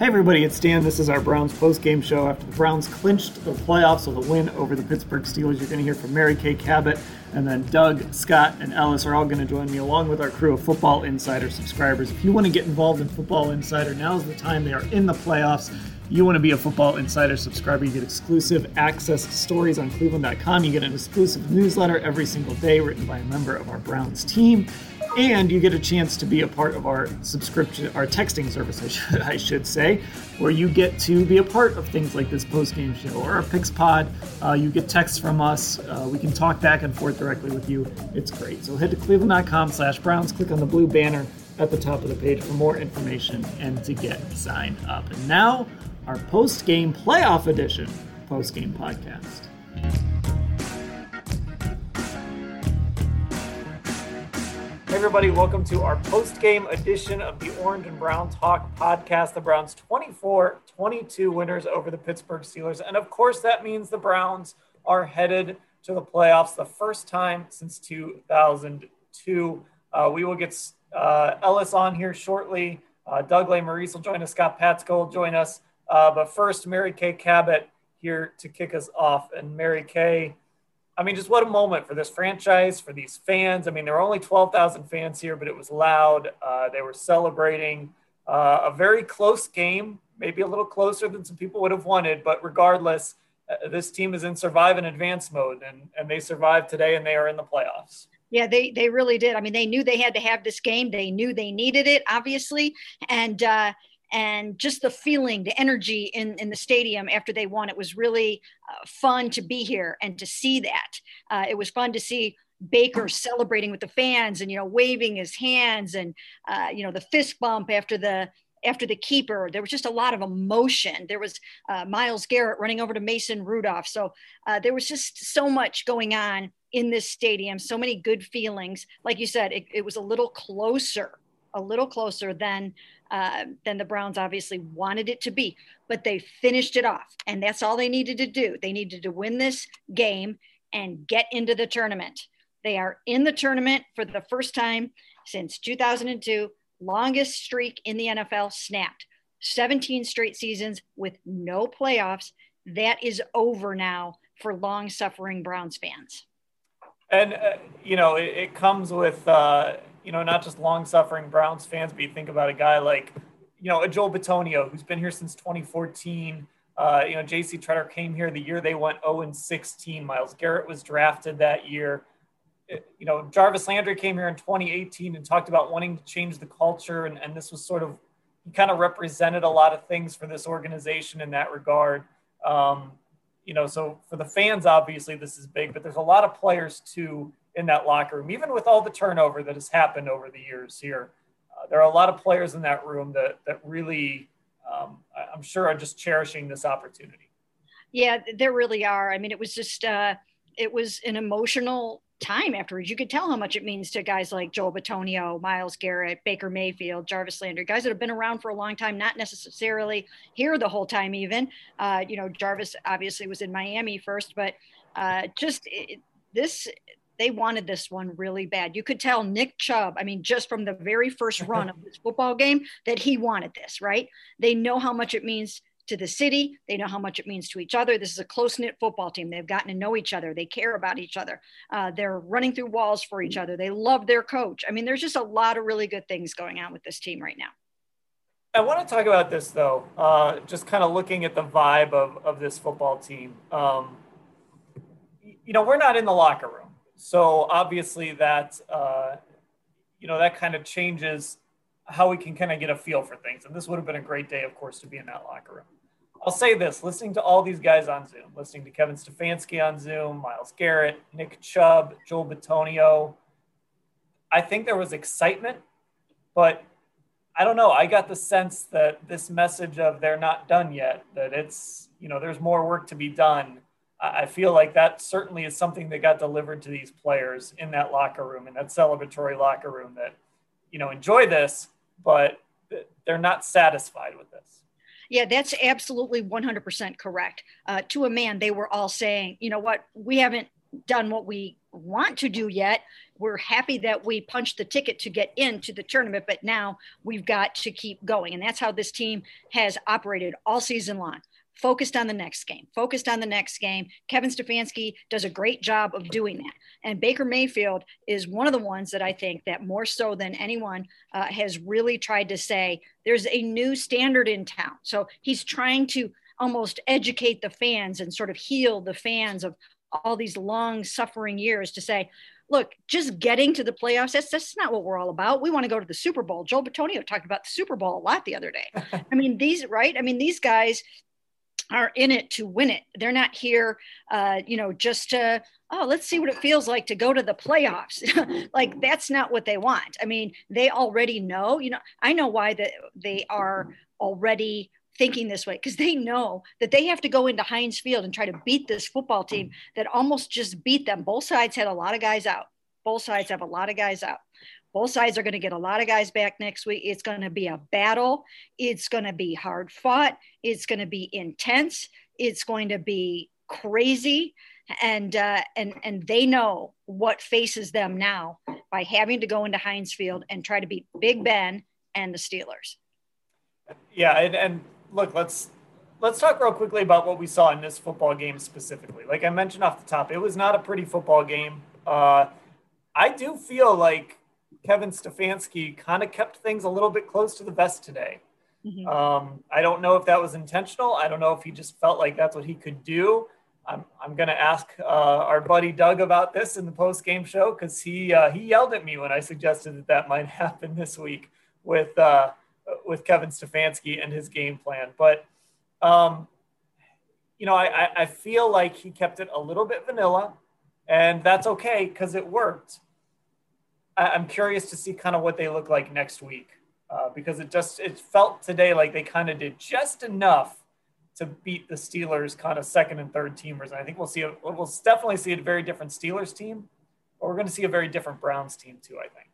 Hey everybody, it's Dan. This is our Browns post-game show after the Browns clinched the playoffs with a win over the Pittsburgh Steelers. You're going to hear from Mary Kay Cabot, and then Doug, Scott, and Ellis are all going to join me along with our crew of Football Insider subscribers. If you want to get involved in Football Insider, now's the time. They are in the playoffs. You want to be a Football Insider subscriber, you get exclusive access to stories on Cleveland.com. You get an exclusive newsletter every single day written by a member of our Browns team and you get a chance to be a part of our subscription, our texting service, I should, say, where you get to be a part of things like this post game show or our Picks Pod. Uh, you get texts from us. Uh, we can talk back and forth directly with you. It's great. So head to cleveland.com slash Browns, Click on the blue banner at the top of the page for more information and to get signed up. And now our post game playoff edition post game podcast. Hey everybody, welcome to our post-game edition of the Orange and Brown Talk podcast. The Browns 24-22 winners over the Pittsburgh Steelers. And of course, that means the Browns are headed to the playoffs the first time since 2002. Uh, we will get uh, Ellis on here shortly. Uh, Doug Lesmerises will join us. Scott Patsko will join us. Uh, but first, Mary Kay Cabot here to kick us off. And Mary Kay, I mean, just what a moment for this franchise, for these fans. I mean, there were only 12,000 fans here, but it was loud. Uh, they were celebrating uh, a very close game, maybe a little closer than some people would have wanted. But regardless, uh, this team is in survive and advance mode, and, and they survived today, and they are in the playoffs. Yeah, they they really did. I mean, they knew they had to have this game. They knew they needed it, obviously, and uh, and just the feeling, the energy in, in the stadium after they won. It was really uh, fun to be here and to see that. Uh, it was fun to see Baker celebrating with the fans and you know waving his hands and uh, you know the fist bump after the after the keeper. There was just a lot of emotion. There was uh, Myles Garrett running over to Mason Rudolph. So uh, there was just so much going on in this stadium. So many good feelings. Like you said, it, it was a little closer, a little closer than uh, than the Browns obviously wanted it to be, but they finished it off. And that's all they needed to do. They needed to win this game and get into the tournament. They are in the tournament for the first time since 2002, longest streak in the NFL snapped. 17 straight seasons with no playoffs. That is over now for long suffering Browns fans. And, uh, you know, it, it comes with, uh, you know, not just long suffering Browns fans, but you think about a guy like, you know, a Joel Bitonio, who's been here since 2014. Uh, you know, J.C. Tretter came here the year they went 0 and 16. Myles Garrett was drafted that year. You know, Jarvis Landry came here in 2018 and talked about wanting to change the culture. And, and this was sort of, he kind of represented a lot of things for this organization in that regard. Um, you know, so for the fans, obviously this is big, but there's a lot of players too in that locker room, even with all the turnover that has happened over the years here. Uh, there are a lot of players in that room that that really, um, I'm sure, are just cherishing this opportunity. Yeah, there really are. I mean, it was just uh, it was an emotional time afterwards. You could tell how much it means to guys like Joel Bitonio, Myles Garrett, Baker Mayfield, Jarvis Landry, guys that have been around for a long time, not necessarily here the whole time. Even, uh, you know, Jarvis obviously was in Miami first, but uh, just it, this they wanted this one really bad. You could tell Nick Chubb, I mean, just from the very first run of this football game, that he wanted this, right? They know how much it means to the city. They know how much it means to each other. This is a close knit football team. They've gotten to know each other. They care about each other. Uh, they're running through walls for each other. They love their coach. I mean, there's just a lot of really good things going on with this team right now. I want to talk about this though, uh, just kind of looking at the vibe of, of this football team. Um, you know, we're not in the locker room. So obviously that uh, you know that kind of changes how we can kind of get a feel for things. And this would have been a great day, of course, to be in that locker room. I'll say this listening to all these guys on Zoom, listening to Kevin Stefanski on Zoom, Myles Garrett, Nick Chubb, Joel Bitonio, I think there was excitement, but I don't know. I got the sense that this message of they're not done yet, that it's, you know, there's more work to be done. I feel like that certainly is something that got delivered to these players in that locker room, in that celebratory locker room that, you know, enjoy this, but they're not satisfied with this. Yeah, that's absolutely 100% correct. Uh, to a man, they were all saying, you know what, we haven't done what we want to do yet. We're happy that we punched the ticket to get into the tournament, but now we've got to keep going. And that's how this team has operated all season long. Focused on the next game, focused on the next game. Kevin Stefanski does a great job of doing that. And Baker Mayfield is one of the ones that I think that more so than anyone uh, has really tried to say there's a new standard in town. So he's trying to almost educate the fans and sort of heal the fans of all these long suffering years to say, look, just getting to the playoffs, that's, that's not what we're all about. We want to go to the Super Bowl. Joel Bitonio talked about the Super Bowl a lot the other day. I mean, these, right? I mean, these guys are in it to win it. They're not here, uh, you know, just to, oh, let's see what it feels like to go to the playoffs. like that's not what they want. I mean, they already know, you know, I know why that they are already thinking this way because they know that they have to go into Heinz Field and try to beat this football team that almost just beat them. Both sides had a lot of guys out. Both sides have a lot of guys out. Both sides are going to get a lot of guys back next week. It's going to be a battle. It's going to be hard fought. It's going to be intense. It's going to be crazy. And uh, and and they know what faces them now by having to go into Heinz Field and try to beat Big Ben and the Steelers. Yeah, and, and look, let's let's talk real quickly about what we saw in this football game specifically. Like I mentioned off the top, it was not a pretty football game. Uh, I do feel like Kevin Stefanski kind of kept things a little bit close to the vest today. Mm-hmm. Um, I don't know if that was intentional. I don't know if he just felt like that's what he could do. I'm, I'm going to ask uh, our buddy Doug about this in the post game show because he uh, he yelled at me when I suggested that that might happen this week with uh, with Kevin Stefanski and his game plan. But, um, you know, I, I feel like he kept it a little bit vanilla, and that's okay because it worked. I, am curious to see kind of what they look like next week uh, because it just it felt today like they kind of did just enough to beat the Steelers kind of second and third teamers. And I think we'll see a, we'll definitely see a very different Steelers team, but we're going to see a very different Browns team too. I think.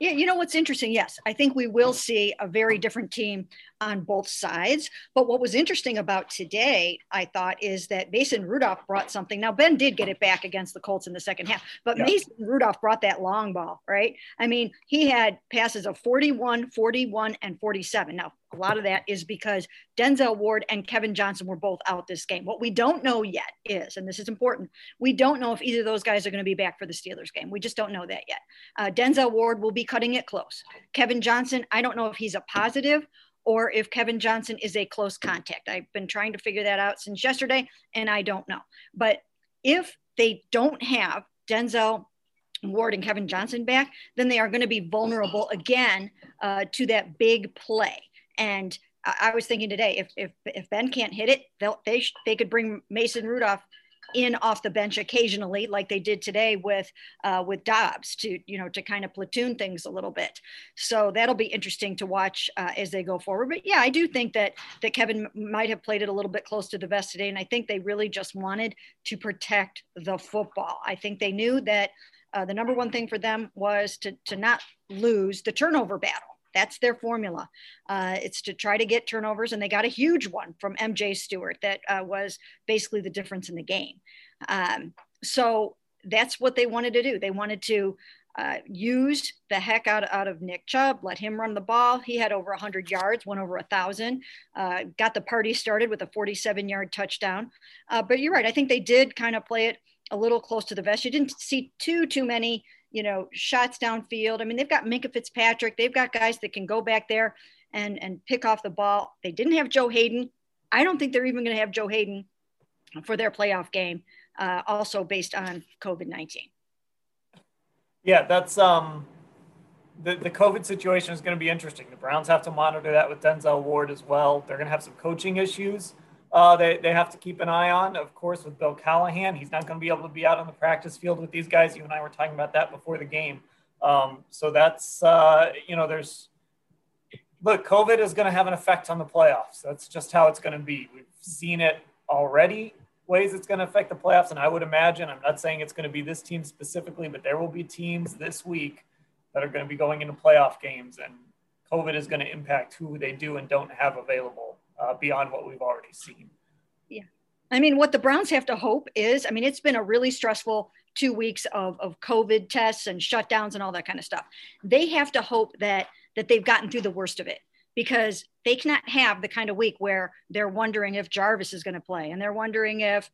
Yeah, you know what's interesting? Yes, I think we will see a very different team on both sides. But what was interesting about today, I thought, is that Mason Rudolph brought something. Now, Ben did get it back against the Colts in the second half, but yeah. Mason Rudolph brought that long ball, right? I mean, he had passes of 41, 41, and 47. Now, a lot of that is because Denzel Ward and Kevin Johnson were both out this game. What we don't know yet is, and this is important, we don't know if either of those guys are going to be back for the Steelers game. We just don't know that yet. Uh, Denzel Ward will be cutting it close. Kevin Johnson, I don't know if he's a positive or if Kevin Johnson is a close contact. I've been trying to figure that out since yesterday, and I don't know. But if they don't have Denzel Ward and Kevin Johnson back, then they are going to be vulnerable again uh, to that big play. And I, I was thinking today, if, if, if Ben can't hit it, they, they could bring Mason Rudolph in off the bench occasionally, like they did today with uh, with Dobbs to you know to kind of platoon things a little bit. So that'll be interesting to watch uh, as they go forward. But yeah, I do think that that Kevin might have played it a little bit close to the vest today, and I think they really just wanted to protect the football. I think they knew that uh, the number one thing for them was to to not lose the turnover battle that's their formula. Uh, it's to try to get turnovers, and they got a huge one from MJ Stewart that uh, was basically the difference in the game. Um, so that's what they wanted to do. They wanted to uh, use the heck out, out of Nick Chubb, let him run the ball. He had over 100 yards, went over a 1,000, uh, got the party started with a 47 yard touchdown. Uh, but you're right. I think they did kind of play it a little close to the vest. You didn't see too, too many you know, shots downfield. I mean, they've got Minkah Fitzpatrick. They've got guys that can go back there and and pick off the ball. They didn't have Joe Haden. I don't think they're even going to have Joe Haden for their playoff game. Uh, also based on COVID nineteen. Yeah, that's um, the the COVID situation is going to be interesting. The Browns have to monitor that with Denzel Ward as well. They're going to have some coaching issues. Uh, they, they have to keep an eye on, of course, with Bill Callahan. He's not going to be able to be out on the practice field with these guys. You and I were talking about that before the game. Um, so that's, uh, you know, there's, look, COVID is going to have an effect on the playoffs. That's just how it's going to be. We've seen it already, ways it's going to affect the playoffs. And I would imagine, I'm not saying it's going to be this team specifically, but there will be teams this week that are going to be going into playoff games. And COVID is going to impact who they do and don't have available uh, beyond what we've already seen. Yeah. I mean, what the Browns have to hope is, I mean, it's been a really stressful two weeks of, of COVID tests and shutdowns and all that kind of stuff. They have to hope that that they've gotten through the worst of it because they cannot have the kind of week where they're wondering if Jarvis is going to play and they're wondering if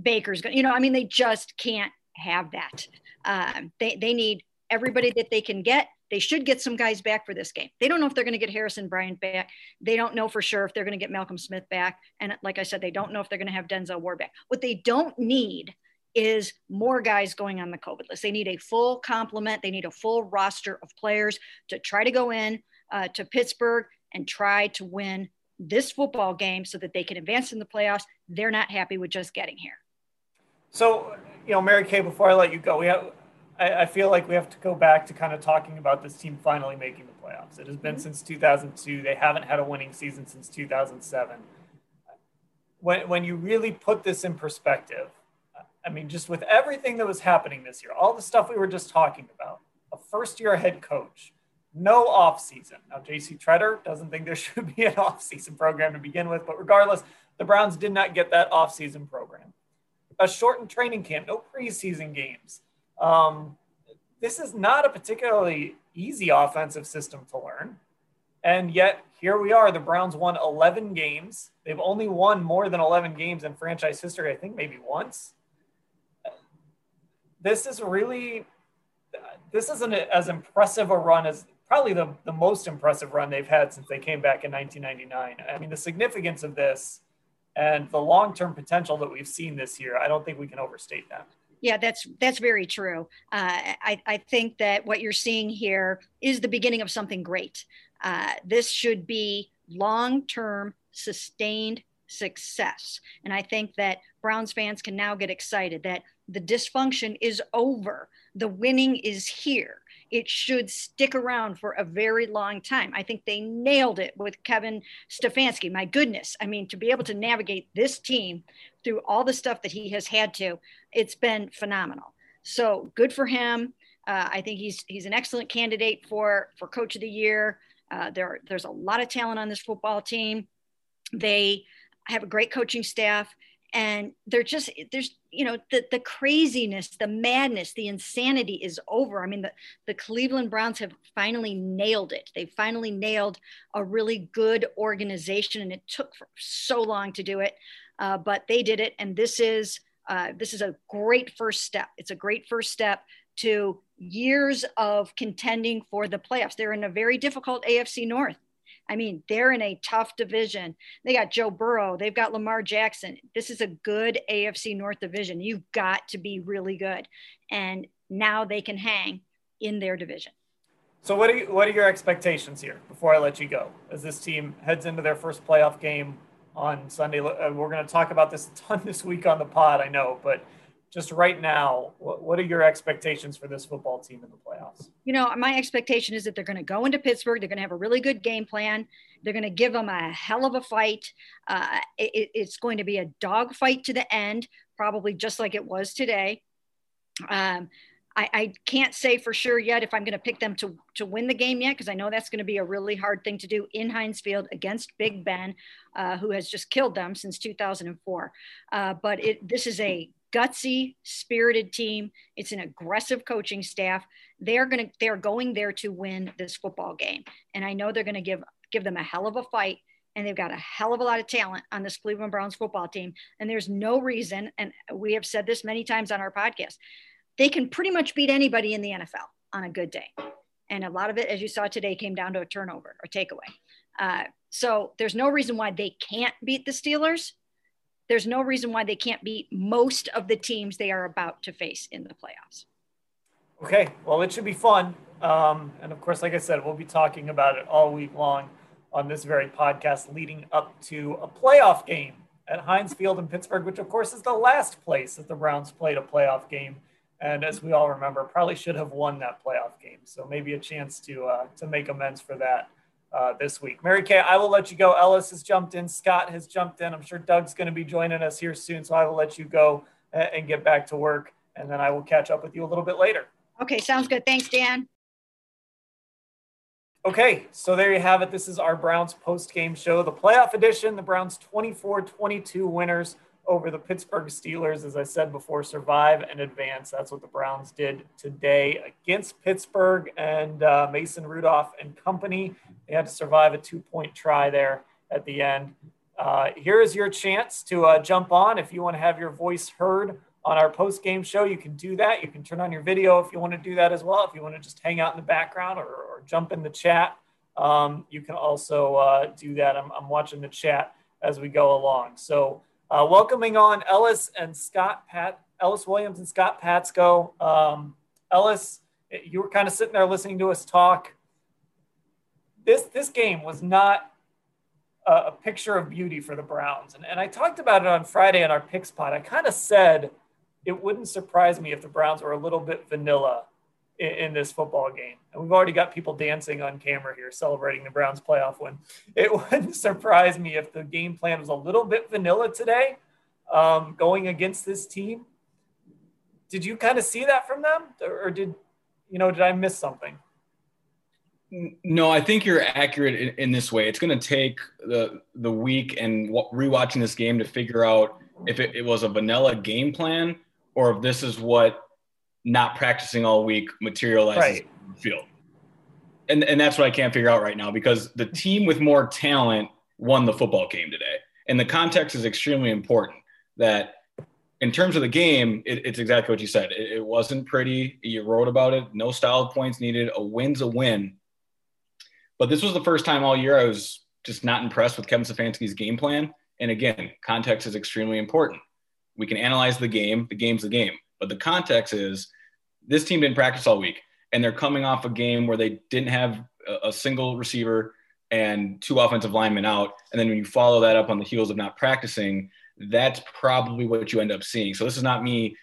Baker's going. You know, I mean, they just can't have that. Um, they they need everybody that they can get they should get some guys back for this game. They don't know if they're going to get Harrison Bryant back. They don't know for sure if they're going to get Malcolm Smith back. And like I said, they don't know if they're going to have Denzel Ward back. What they don't need is more guys going on the COVID list. They need a full complement. They need a full roster of players to try to go in uh, to Pittsburgh and try to win this football game so that they can advance in the playoffs. They're not happy with just getting here. So, you know, Mary Kay, before I let you go, we have I, I, feel like we have to go back to kind of talking about this team finally making the playoffs. It has been mm-hmm. since 2002. They haven't had a winning season since 2007. When, when you really put this in perspective, I mean, just with everything that was happening this year, all the stuff we were just talking about, a first year head coach, no off season. Now, JC Tretter doesn't think there should be an off season program to begin with, but regardless, the Browns did not get that off season program. A shortened training camp, no preseason games um, this is not a particularly easy offensive system to learn. And yet, here we are. The Browns won 11 games. They've only won more than 11 games in franchise history, I think maybe once. This is really, this isn't as impressive a run as probably the, the most impressive run they've had since they came back in 1999. I mean, the significance of this and the long term potential that we've seen this year, I don't think we can overstate that. Yeah, that's that's very true. Uh, I, I think that what you're seeing here is the beginning of something great. Uh, this should be long-term, sustained success, and I think that Browns fans can now get excited that the dysfunction is over. The winning is here it should stick around for a very long time. I think they nailed it with Kevin Stefanski. My goodness. I mean, to be able to navigate this team through all the stuff that he has had to, it's been phenomenal. So good for him. Uh, I think he's he's an excellent candidate for for coach of the year. Uh, there there's a lot of talent on this football team. They have a great coaching staff and they're just there's you know the the craziness the madness the insanity is over. I mean the the cleveland browns have finally nailed it. They finally nailed a really good organization and it took so long to do it uh, but they did it and this is uh, this is a great first step. It's a great first step to years of contending for the playoffs. They're in a very difficult afc north I mean, they're in a tough division. They got Joe Burrow, they've got Lamar Jackson. This is a good AFC North division. You've got to be really good. And now they can hang in their division. So what are you, what are your expectations here before I let you go as this team heads into their first playoff game on Sunday? Uh, we're going to talk about this a ton this week on the pod, I know, but just right now, what, what are your expectations for this football team in the playoffs? You know, my expectation is that they're going to go into Pittsburgh. They're going to have a really good game plan. They're going to give them a hell of a fight. Uh, it, it's going to be a dog fight to the end, probably just like it was today. Um, I, I, can't say for sure yet if I'm going to pick them to, to win the game yet, because I know that's going to be a really hard thing to do in Heinz Field against Big Ben, uh, who has just killed them since 2004. Uh, but it, this is a gutsy, spirited team. It's an aggressive coaching staff. They're going to they're going there to win this football game, and I know they're going to give give them a hell of a fight. And they've got a hell of a lot of talent on this Cleveland Browns football team. And there's no reason, and we have said this many times on our podcast, they can pretty much beat anybody in the NFL on a good day. And a lot of it, as you saw today, came down to a turnover or takeaway. Uh, so there's no reason why they can't beat the Steelers there's no reason why they can't beat most of the teams they are about to face in the playoffs. Okay, well, it should be fun. Um, and of course, like I said, we'll be talking about it all week long on this very podcast leading up to a playoff game at Heinz Field in Pittsburgh, which of course is the last place that the Browns played a playoff game. And as we all remember, probably should have won that playoff game. So maybe a chance to uh, to make amends for that uh, this week. Mary Kay, I will let you go. Ellis has jumped in. Scott has jumped in. I'm sure Doug's going to be joining us here soon. So I will let you go and get back to work. And then I will catch up with you a little bit later. Okay, sounds good. Thanks, Dan. Okay, so there you have it. This is our Browns post game show, the playoff edition. The Browns 24 22 winners over the Pittsburgh Steelers. As I said before, survive and advance. That's what the Browns did today against Pittsburgh and uh, Mason Rudolph and company. They had to survive a two point try there at the end. Uh, here is your chance to uh, jump on if you want to have your voice heard on our post game show. You can do that. You can turn on your video if you want to do that as well. If you want to just hang out in the background or, or jump in the chat, um, you can also uh, do that. I'm, I'm, watching the chat as we go along. So, uh, welcoming on Ellis and Scott Pat, Ellis Williams and Scott Patsko. Um, Ellis, you were kind of sitting there listening to us talk. This this game was not a, a picture of beauty for the Browns, and, and I talked about it on Friday in our picks pod. I kind of said it wouldn't surprise me if the Browns were a little bit vanilla in, in, this football game. And we've already got people dancing on camera here celebrating the Browns playoff win. It wouldn't surprise me if the game plan was a little bit vanilla today um, going against this team. Did you kind of see that from them or did, you know, did I miss something? No, I think you're accurate in, in this way. It's going to take the the week and rewatching this game to figure out if it, it was a vanilla game plan or if this is what not practicing all week materializes right. field. And, and that's what I can't figure out right now because the team with more talent won the football game today. And the context is extremely important that in terms of the game, it, it's exactly what you said. It, it, wasn't pretty. You wrote about it. No style points needed. A win's a win. But this was the first time all year I was just not impressed with Kevin Stefanski's game plan. And again, context is extremely important. We can analyze the game. The game's the game. But the context is this team didn't practice all week, and they're coming off a game where they didn't have a, single receiver and two offensive linemen out. And then when you follow that up on the heels of not practicing, that's probably what you end up seeing. So this is not me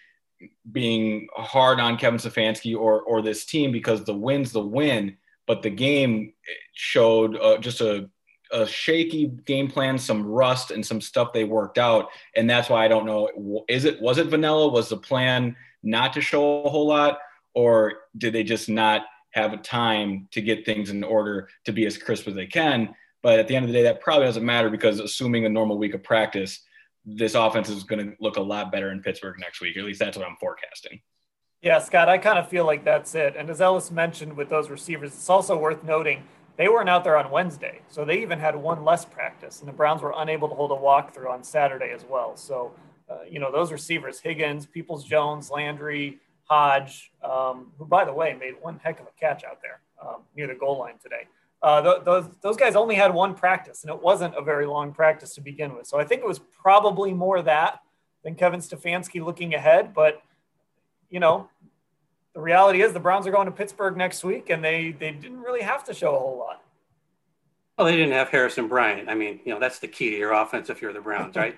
being hard on Kevin Stefanski or or this team because the win's the win, but the game showed uh, just a a shaky game plan, some rust, and some stuff they worked out, and that's why I don't know. Is it was it vanilla? Was the plan not to show a whole lot, or did they just not have a time to get things in order to be as crisp as they can? But at the end of the day, that probably doesn't matter because assuming a normal week of practice, this offense is going to look a lot better in Pittsburgh next week. At least that's what I'm forecasting. Yeah, Scott, I kind of feel like that's it. And as Ellis mentioned with those receivers, it's also worth noting they weren't out there on Wednesday, so they even had one less practice, and the Browns were unable to hold a walkthrough on Saturday as well. So, uh, you know, those receivers, Higgins, Peoples Jones, Landry, Hodge, um, who, by the way, made one heck of a catch out there um, near the goal line today. Uh, th- those, those guys only had one practice, and it wasn't a very long practice to begin with. So I think it was probably more that than Kevin Stefanski looking ahead. But, you know, the reality is the Browns are going to Pittsburgh next week, and they they didn't really have to show a whole lot. Well, they didn't have Harrison Bryant. I mean, you know, that's the key to your offense if you're the Browns, right?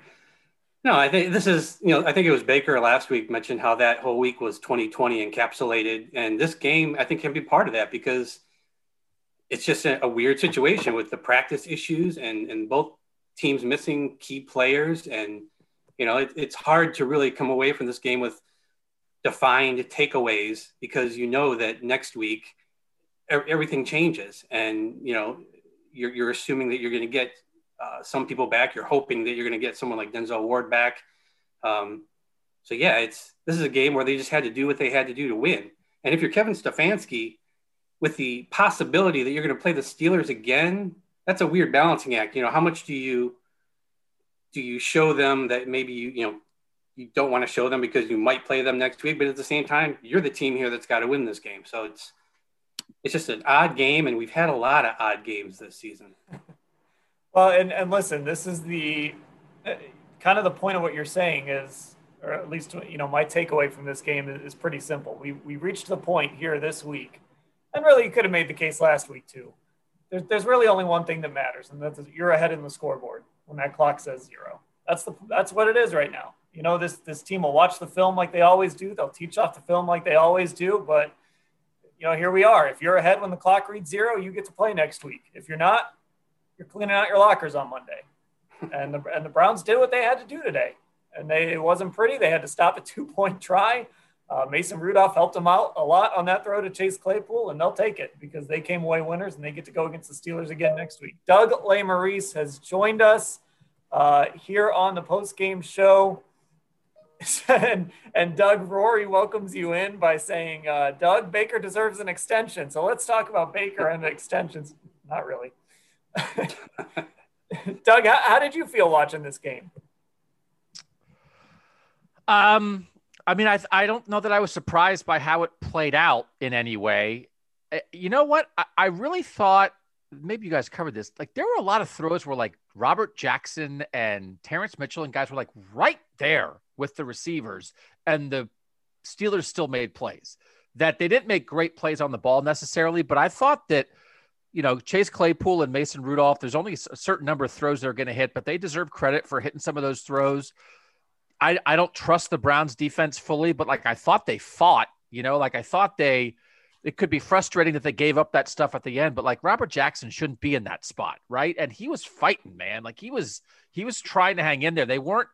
No, I think this is, you know, I think it was Baker last week mentioned how that whole week was 2020 encapsulated, and this game I think can be part of that because it's just a, a weird situation with the practice issues and and both teams missing key players, and you know, it, it's hard to really come away from this game with defined takeaways because you know that next week everything changes. And you know you're, you're assuming that you're going to get uh, some people back you're hoping that you're going to get someone like denzel ward back um, so yeah it's this is a game where they just had to do what they had to do to win and if you're kevin stefanski with the possibility that you're going to play the steelers again that's a weird balancing act you know how much do you do you show them that maybe you you know you don't want to show them because you might play them next week. But at the same time, you're the team here that's got to win this game. So it's it's just an odd game, and we've had a lot of odd games this season. Well, and and listen, this is the uh, kind of the point of what you're saying is, or at least you know my takeaway from this game is, is pretty simple. We we reached the point here this week, and really you could have made the case last week too. There's there's really only one thing that matters, and that's you're ahead in the scoreboard when that clock says zero That's the that's what it is right now. You know, this this team will watch the film like they always do. They'll teach off the film like they always do. But you know, here we are. If you're ahead when the clock reads zero, you get to play next week. If you're not, you're cleaning out your lockers on Monday. And the and the Browns did what they had to do today. And they it wasn't pretty. They had to stop a two point try. Uh, Mason Rudolph helped them out a lot on that throw to Chase Claypool, and they'll take it because they came away winners and they get to go against the Steelers again next week. Doug Lesmerises has joined us uh, here on the post game show. and, and Doug Rory welcomes you in by saying, uh, Doug, Baker deserves an extension. So let's talk about Baker and extensions. Not really. Doug, how, how, did you feel watching this game? Um, I mean, I, I don't know that I was surprised by how it played out in any way. Eh, you know what? I, I really thought maybe you guys covered this. Like there were a lot of throws where like Robert Jackson and Terrance Mitchell and guys were like right there with the receivers, and the Steelers still made plays. That they didn't make great plays on the ball necessarily, but I thought that you know Chase Claypool and Mason Rudolph. There's only a certain number of throws they're going to hit, but they deserve credit for hitting some of those throws. I I don't trust the Browns defense fully, but like I thought they fought. You know, like I thought they it could be frustrating that they gave up that stuff at the end, but like Robert Jackson shouldn't be in that spot, right? And he was fighting, man. Like he was he was trying to hang in there. They weren't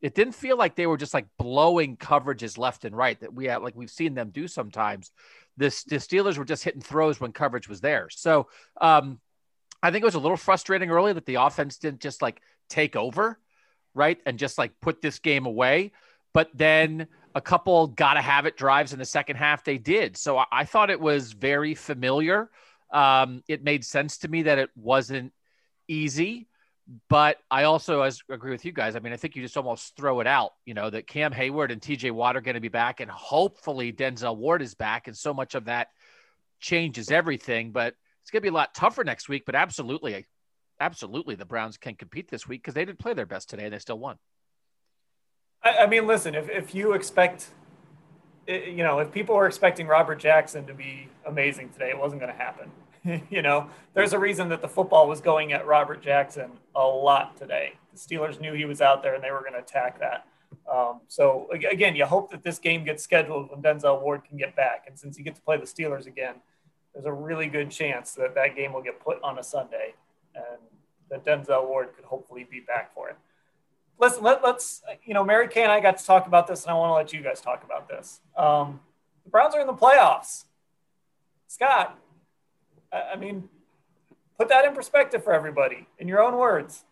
it didn't feel like they were just like blowing coverages left and right that we had like we've seen them do sometimes. This the Steelers were just hitting throws when coverage was there. So um I think it was a little frustrating early that the offense didn't just like take over, right? And just like put this game away. But then a couple gotta have it drives in the second half they did so i, I thought it was very familiar um, it made sense to me that it wasn't easy but i also as agree with you guys. I mean i think you just almost throw it out you know that cam Heyward and tj watt are going to be back and hopefully denzel ward is back and so much of that changes everything. But it's going to be a lot tougher next week but absolutely absolutely the browns can compete this week because they did play their best today and they still won. I, I mean, listen, if, if you expect, you know, if people were expecting Robert Jackson to be amazing today, it wasn't going to happen. you know, there's a reason that the football was going at Robert Jackson a lot today. The Steelers knew he was out there and they were going to attack that. Um, so again, you hope that this game gets scheduled when Denzel Ward can get back. And since you get to play the Steelers again, there's a really good chance that that game will get put on a Sunday and that Denzel Ward could hopefully be back for it listen, let, us you know, Mary Kay and I got to talk about this, and I want to let you guys talk about this. Um, the Browns are in the playoffs. Scott, I, mean, put that in perspective for everybody in your own words.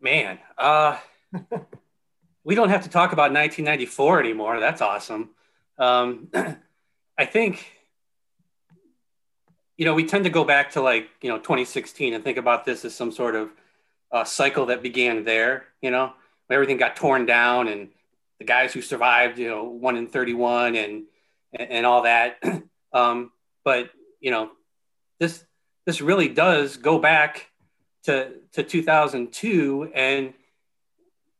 Man, uh, we don't have to talk about 1994 anymore. That's awesome. Um, I think, you know, we tend to go back to like, you know, 2016 and think about this as some sort of uh, cycle that began there. You know, everything got torn down, and the guys who survived, you know, one in thirty-one, and and all that. um, but you know, this this really does go back to to 2002 and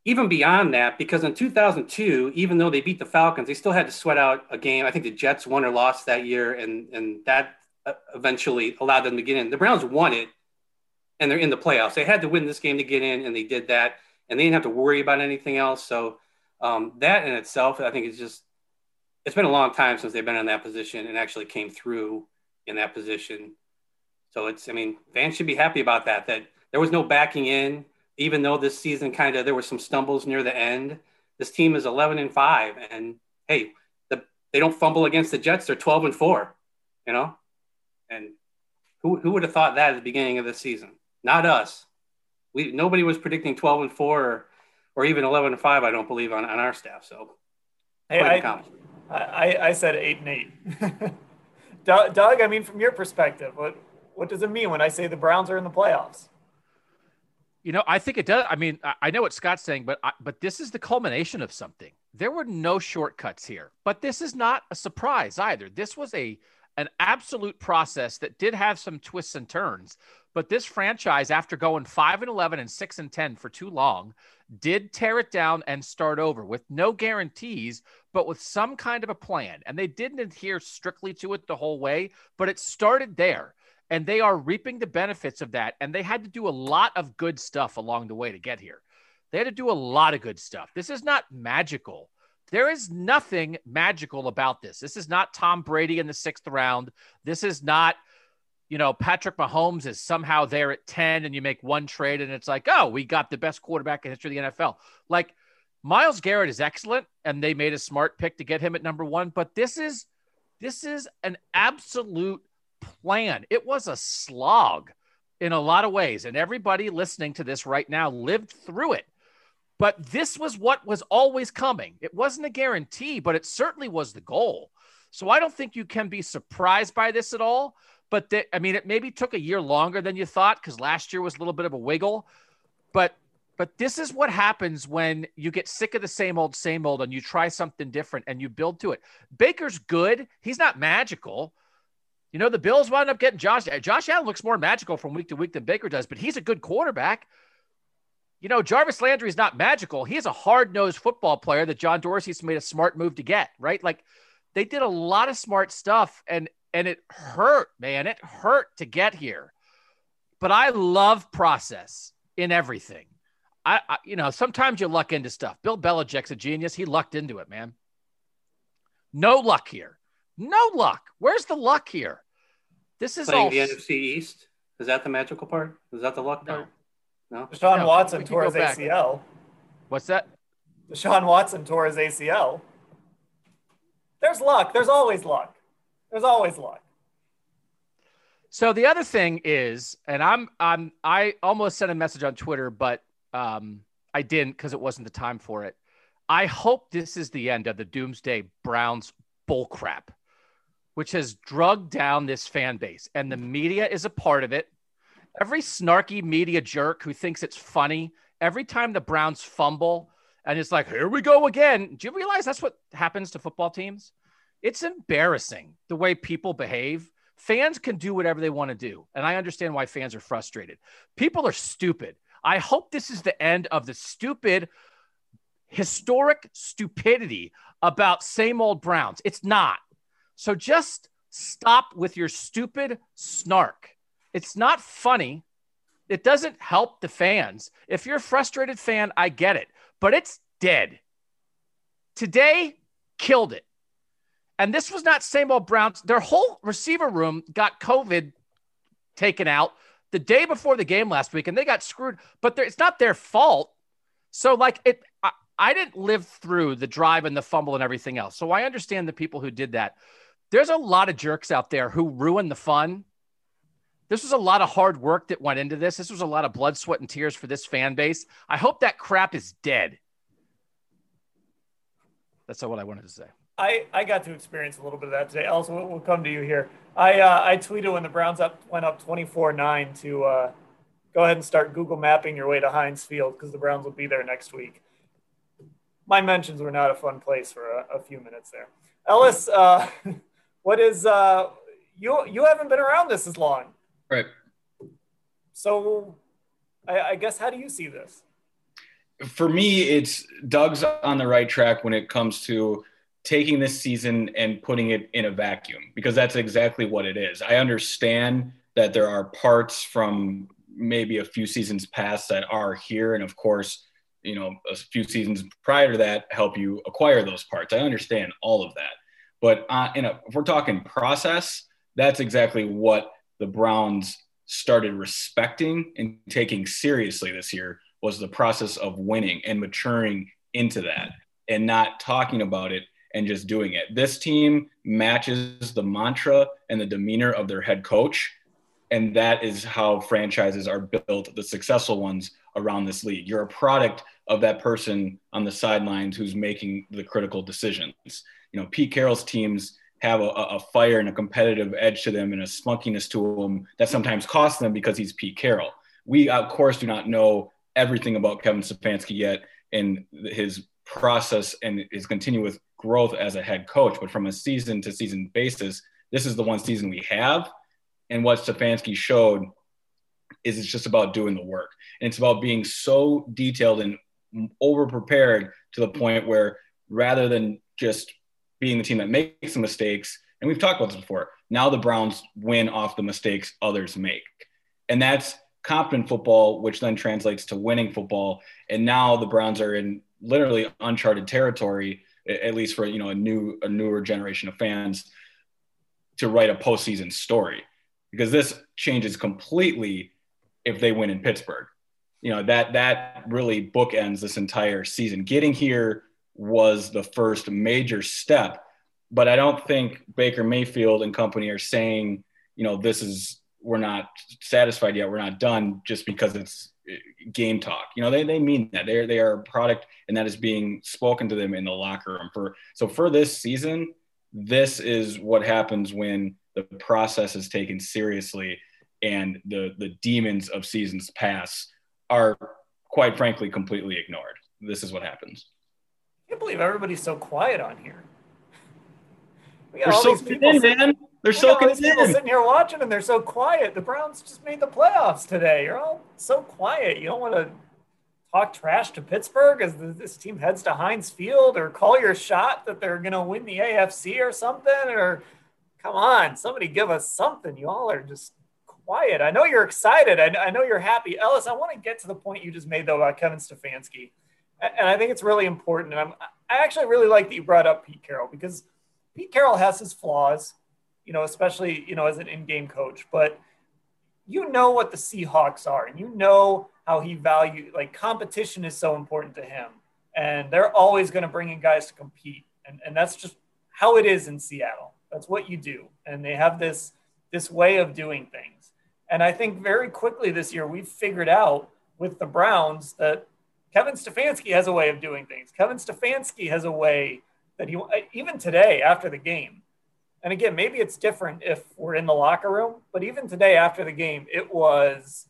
even beyond that, because in 2002, even though they beat the Falcons, they still had to sweat out a game. I think the Jets won or lost that year, and and that uh, eventually allowed them to get in. The Browns won it and they're in the playoffs. They had to win this game to get in, and they did that, and they didn't have to worry about anything else. So um, that in itself, I think, is just it's been a long time since they've been in that position and actually came through in that position. So it's, I mean, fans should be happy about that. That there was no backing in, even though this season kind of there were some stumbles near the end. This team is 11 and five, and hey, the, they don't fumble against the Jets. They're 12 and four, you know, and who who would have thought that at the beginning of the season? not us. We nobody was predicting 12 and 4 or, or even 11 and 5, I don't believe, on, on our staff. So hey, I, I, I, said 8 and 8. Doug, I mean, from your perspective, what, what does it mean when I say the Browns are in the playoffs? You know, I think it does. I mean, I know what Scott's saying, but I, but this is the culmination of something. There were no shortcuts here, but this is not a surprise either. This was a an absolute process that did have some twists and turns, but this franchise, after going 5 and 11 and 6 and 10 for too long, did tear it down and start over with no guarantees, but with some kind of a plan. And they didn't adhere strictly to it the whole way, but it started there. And they are reaping the benefits of that. And they had to do a lot of good stuff along the way to get here. They had to do a lot of good stuff. This is not magical. There is nothing magical about this. This is not Tom Brady in the sixth round. This is not, you know, Patrick Mahomes is somehow there at 10 and you make one trade and it's like, oh, we got the best quarterback in history of the NFL. Like Myles Garrett is excellent and they made a smart pick to get him at number one, but this is this is an absolute plan. It was a slog in a lot of ways. And everybody listening to this right now lived through it. But this was what was always coming. It wasn't a guarantee, but it certainly was the goal. So I don't think you can be surprised by this at all. But the, I mean, it maybe took a year longer than you thought because last year was a little bit of a wiggle. But but this is what happens when you get sick of the same old, same old, and you try something different and you build to it. Baker's good. He's not magical. You know, the Bills wound up getting Josh. Eh, Josh Allen looks more magical from week to week than Baker does, but he's a good quarterback you know, Jarvis Landry is not magical. He is a hard nosed football player that John Dorsey's made a smart move to get, right? Like they did a lot of smart stuff and and it hurt, man. It hurt to get here. But I love process in everything. I, I you know, sometimes you luck into stuff. Bill Belichick's a genius. He lucked into it, man. No luck here. No luck. Where's the luck here? This is Playing all the NFC East. Is that the magical part? Is that the luck No. part? No. Deshaun No, Watson we tore his back. ACL. What's that? Deshaun Watson tore his ACL. There's luck. There's always luck. There's always luck. So the other thing is, and I'm I'm I almost sent a message on Twitter, but um, I didn't because it wasn't the time for it. I hope this is the end of the Doomsday Browns bullcrap, which has drugged down this fan base, and the media is a part of it. Every snarky media jerk who thinks it's funny every time the Browns fumble and it's like, here we go again. Do you realize that's what happens to football teams? It's embarrassing the way people behave. Fans can do whatever they want to do. And I understand why fans are frustrated. People are stupid. I hope this is the end of the stupid, historic stupidity about same old Browns. It's not. So just stop with your stupid snark. It's not funny. It doesn't help the fans. If you're a frustrated fan, I get it, but it's dead. Today killed it. And this was not same old Browns. Their whole receiver room got COVID taken out the day before the game last week, and they got screwed. But it's not their fault. So, like it, I, I didn't live through the drive and the fumble and everything else. So I understand the people who did that. There's a lot of jerks out there who ruin the fun. This was a lot of hard work that went into this. This was a lot of blood, sweat, and tears for this fan base. I hope that crap is dead. That's all what I wanted to say. I, I got to experience a little bit of that today. Also, we'll, we'll come to you here. I uh, I tweeted when the Browns up went up 24-9 to uh, go ahead and start Google mapping your way to Heinz Field because the Browns will be there next week. My mentions were not a fun place for a, a few minutes there. Ellis, uh, what is uh, you you haven't been around this as long, Right. so I, I guess how do you see this? For me, it's Doug's on the right track when it comes to taking this season and putting it in a vacuum because that's exactly what it is. I understand that there are parts from maybe a few seasons past that are here. And of course, you know, a few seasons prior to that help you acquire those parts. I understand all of that. But uh, in a, if we're talking process, that's exactly what the Browns started respecting and taking seriously this year was the process of winning and maturing into that and not talking about it and just doing it. This team matches the mantra and the demeanor of their head coach. And that is how franchises are built, the successful ones around this league. You're a product of that person on the sidelines who's making the critical decisions. You know, Pete Carroll's teams have a, a fire and a competitive edge to them and a spunkiness to them that sometimes costs them because he's Pete Carroll. We, of course, do not know everything about Kevin Stefanski yet and his process and his continuous growth as a head coach. But from a season to season basis, this is the one season we have. And what Stefanski showed is it's just about doing the work. And it's about being so detailed and over prepared to the point where rather than just being the team that makes the mistakes And we've talked about this before. Now the Browns win off the mistakes others make. And that's competent football, which then translates to winning football. And now the Browns are in literally uncharted territory, at least for you know a new a newer generation of fans, to write a postseason story. Because this changes completely if they win in Pittsburgh. You know, that that really bookends this entire season. Getting here was the first major step, but I don't think Baker Mayfield and company are saying, you know, this is we're not satisfied yet. We're not done just because it's game talk. You know, they, they mean that they they are a product and that is being spoken to them in the locker room for, so for this season, this is what happens when the process is taken seriously and the, the demons of seasons past are quite frankly completely ignored. This is what happens. I can't believe everybody's so quiet on here. We got We're all so these people in, man. They're soaking in. People sitting here watching, and they're so quiet. The Browns just made the playoffs today. You're all so quiet. You don't want to talk trash to Pittsburgh as this team heads to Heinz Field, or call your shot that they're going to win the AFC or something. Or come on, somebody give us something. You all are just quiet. I know you're excited. I, I know you're happy. Ellis, I want to get to the point you just made though about Kevin Stefanski, and I think it's really important. And I'm, I actually really like that you brought up Pete Carroll because Pete Carroll has his flaws you know, especially, you know, as an in-game coach, but you know what the Seahawks are and you know how he value like competition is so important to him. And they're always going to bring in guys to compete. And, and that's just how it is in Seattle. That's what you do. And they have this this way of doing things. And I think very quickly this year we've figured out with the Browns that Kevin Stefanski has a way of doing things. Kevin Stefanski has a way that he even today after the game and again, maybe it's different if we're in the locker room, but even today after the game, it was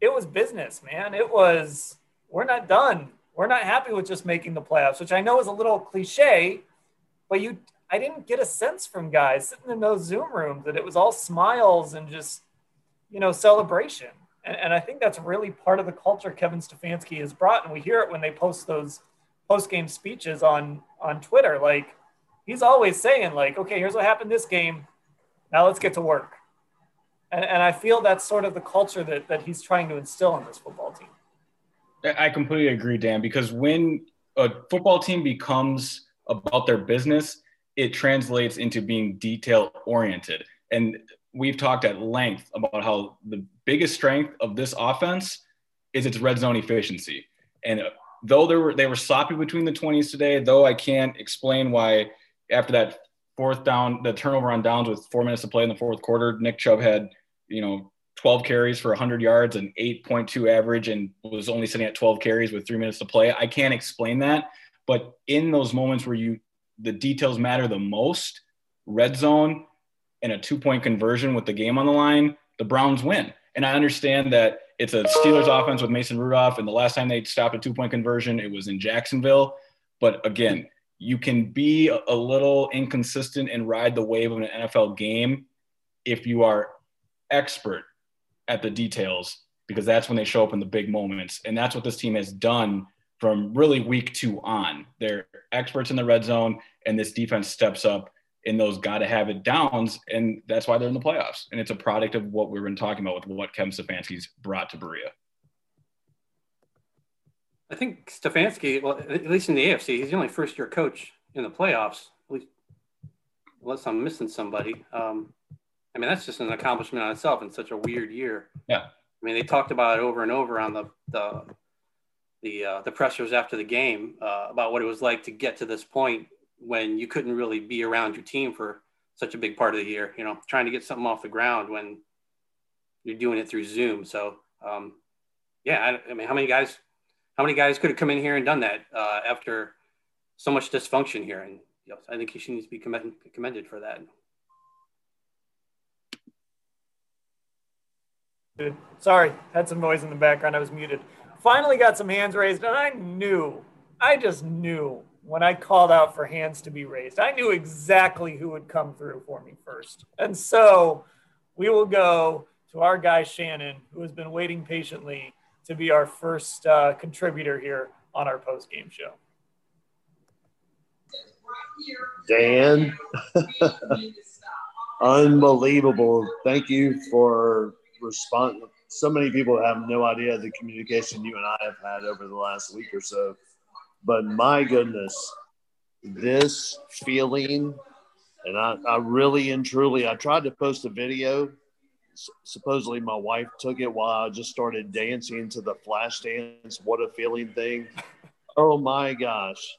it was business, man. It was we're not done. We're not happy with just making the playoffs, which I know is a little cliche, but you I didn't get a sense from guys sitting in those Zoom rooms that it was all smiles and just, you know, celebration. And, and I think that's really part of the culture Kevin Stefanski has brought. And we hear it when they post those post game speeches on on Twitter. Like he's always saying like, okay, here's what happened this game. Now let's get to work. And, and I feel that's sort of the culture that, that he's trying to instill in this football team. I completely agree, Dan, because when a football team becomes about their business, it translates into being detail oriented. And we've talked at length about how the biggest strength of this offense is its red zone efficiency. And though they were they were sloppy between the 20s today, though I can't explain why after that fourth down, the turnover on downs with four minutes to play in the fourth quarter, Nick Chubb had, you know, 12 carries for 100 yards and 8.2 average and was only sitting at 12 carries with three minutes to play. I can't explain that. But in those moments where you, the details matter the most, red zone and a two point conversion with the game on the line, the Browns win. And I understand that it's a Steelers offense with Mason Rudolph. And the last time they stopped a two point conversion, it was in Jacksonville. But again, you can be a little inconsistent and ride the wave of an NFL game if you are expert at the details because that's when they show up in the big moments and that's what this team has done from really week 2 on. They're experts in the red zone and this defense steps up in those got to have it downs and that's why they're in the playoffs and it's a product of what we've been talking about with what Kevin Stefanski's brought to Berea. I think Stefanski, well, at least in the AFC, he's the only first year coach in the playoffs. At least, unless I'm missing somebody. Um, I mean, that's just an accomplishment on itself in such a weird year. Yeah. I mean, they talked about it over and over on the the the, uh, the pressers after the game uh, about what it was like to get to this point when you couldn't really be around your team for such a big part of the year. You know, trying to get something off the ground when you're doing it through Zoom. So, um, yeah, I, I mean, how many guys how many guys could have come in here and done that uh, after so much dysfunction here? And you know, I think he needs to be commend, commended for that. Sorry, had some noise in the background. I was muted. Finally got some hands raised, and I knew, I just knew when I called out for hands to be raised, I knew exactly who would come through for me first. And so we will go to our guy Shannon, who has been waiting patiently to be our first uh, contributor here on our post game show. Dan, unbelievable. Thank you for responding. So many people have no idea the communication you and I have had over the last week or so. But my goodness, this feeling, and I, I really and truly, I tried to post a video. Supposedly, my wife took it while I just started dancing to the flash dance. What a feeling thing. Oh my gosh.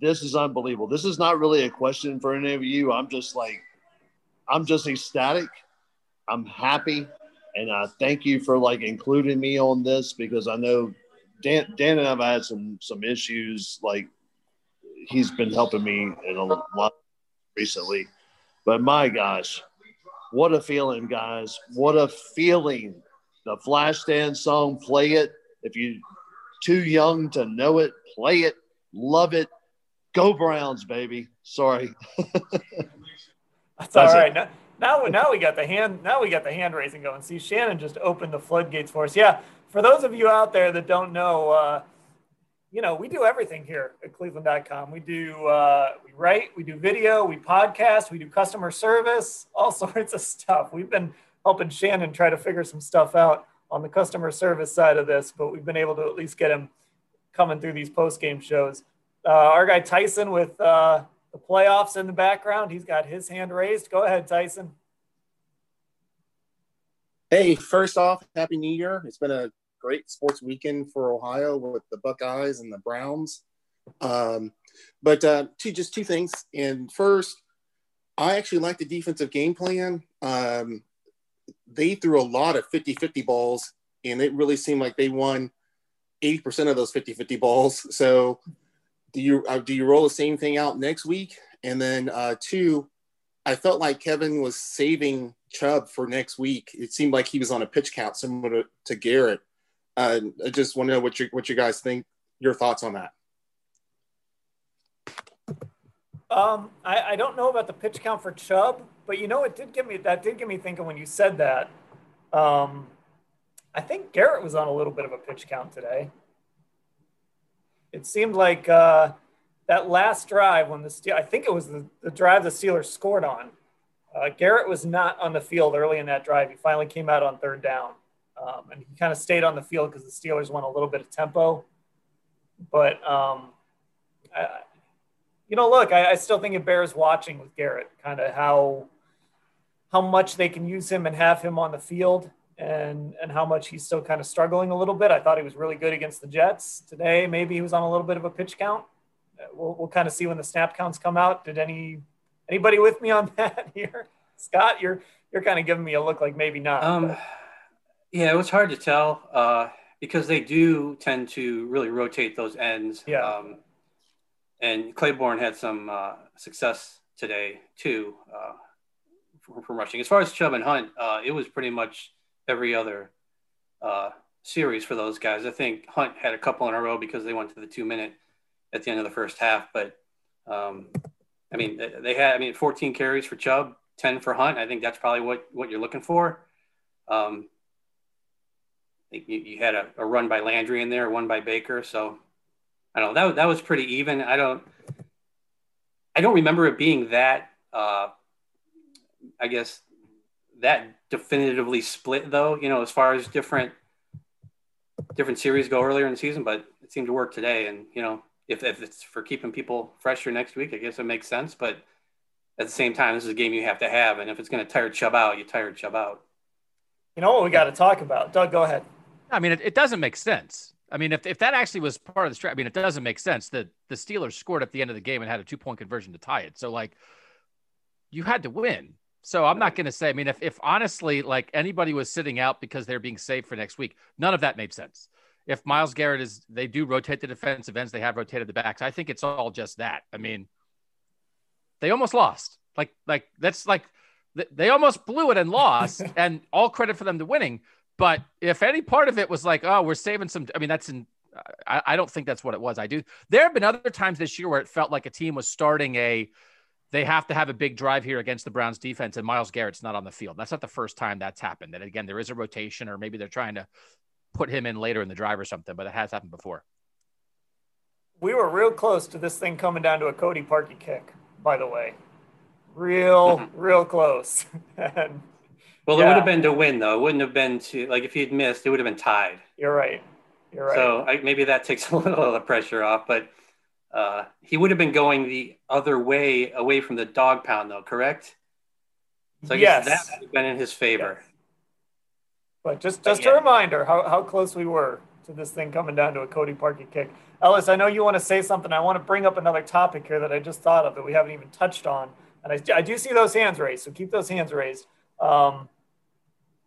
This is unbelievable. This is not really a question for any of you. I'm just like, I'm just ecstatic. I'm happy. And I thank you for like including me on this because I know Dan, Dan and I've had some some issues. Like he's been helping me in a lot recently, but my gosh, what a feeling, guys! What a feeling! The Flashdance song, play it. If you too young to know it, play it, love it. Go Browns, baby. Sorry. That's, That's all right. Now, now, now we got the hand. Now we got the hand raising going. See, Shannon just opened the floodgates for us. Yeah, for those of you out there that don't know, uh, you know, we do everything here at Cleveland.com. We do uh, we write, we do video, we podcast, we do customer service, all sorts of stuff. We've been helping Shannon try to figure some stuff out on the customer service side of this, but we've been able to at least get him coming through these post game shows. Uh, our guy Tyson with uh, the playoffs in the background, he's got his hand raised. Go ahead, Tyson. Hey, first off, Happy New Year. It's been a great sports weekend for Ohio with the Buckeyes and the Browns. Um, but uh, two, just two things. And first, I actually like the defensive game plan. Um, they threw a lot of 50 50 balls, and it really seemed like they won 80% of those 50 50 balls. So, do you uh, do you roll the same thing out next week? And then uh, two, I felt like Kevin was saving Chubb for next week. It seemed like he was on a pitch count similar to, to Garrett. Uh, I just want to know what you what you guys think. Your thoughts on that? Um, I, I don't know about the pitch count for Chubb, but you know it did get me that did get me thinking when you said that. Um, I think Garrett was on a little bit of a pitch count today. It seemed like uh, that last drive when the Steel, I think it was the, the drive the Steelers scored on. Uh, Garrett was not on the field early in that drive. He finally came out on third down. Um, and he kind of stayed on the field because the Steelers went a little bit of tempo. But, um, I, you know, look, I, I, still think it bears watching with Garrett, kind of how how much they can use him and have him on the field, and and how much he's still kind of struggling a little bit. I thought he was really good against the Jets today. Maybe he was on a little bit of a pitch count. Uh, we'll, we'll kind of see when the snap counts come out. Did any anybody with me on that here? Scott, you're you're kind of giving me a look like maybe not. Um, yeah, it was hard to tell uh, because they do tend to really rotate those ends. Yeah. Um, and Clayborn had some uh, success today too uh, from, from, rushing. As far as Chubb and Hunt, uh, it was pretty much every other uh, series for those guys. I think Hunt had a couple in a row because they went to the two minute at the end of the first half. But um, I mean, they had I mean 14 carries for Chubb, 10 for Hunt. I think that's probably what what you're looking for. Um, you, you had a, a, run by Landry in there, one by Baker. So I don't know. That, that was pretty even. I don't, I don't remember it being that, uh, I guess, that definitively split though, you know, as far as different, different series go earlier in the season, but it seemed to work today. And, you know, if, if it's for keeping people fresher next week, I guess it makes sense. But at the same time, this is a game you have to have. And if it's going to tire Chubb out, you tire Chubb out. You know what we got to talk about? Doug, go ahead. I mean, it, it doesn't make sense. I mean, if, if that actually was part of the strategy, I mean, it doesn't make sense that the Steelers scored at the end of the game and had a two point conversion to tie it. So, like, you had to win. So, I'm not going to say, I mean, if, if honestly, like anybody was sitting out because they're being saved for next week, none of that made sense. If Myles Garrett is, they do rotate the defensive ends, they have rotated the backs. I think it's all just that. I mean, they almost lost. Like, like, that's like, they almost blew it and lost, and all credit for them to winning. But if any part of it was like, oh, we're saving some, I mean, that's in, I, I don't think that's what it was. I do. There have been other times this year where it felt like a team was starting a, they have to have a big drive here against the Browns defense, and Myles Garrett's not on the field. That's not the first time that's happened. That again, there is a rotation, or maybe they're trying to put him in later in the drive or something, but it has happened before. We were real close to this thing coming down to a Cody Parkey kick. by the way. Real, mm-hmm. real close. and, well, yeah. it would have been to win, though. It wouldn't have been to, like, if he'd missed, it would have been tied. You're right. You're right. So I, maybe that takes a little of the pressure off, but uh, he would have been going the other way away from the dog pound, though, correct? So I yes. guess that would have been in his favor. Yes. But just just yeah. a reminder how, how close we were to this thing coming down to a Cody Parkey kick. Ellis, I know you want to say something. I want to bring up another topic here that I just thought of that we haven't even touched on. And I, I do see those hands raised, so keep those hands raised. Um,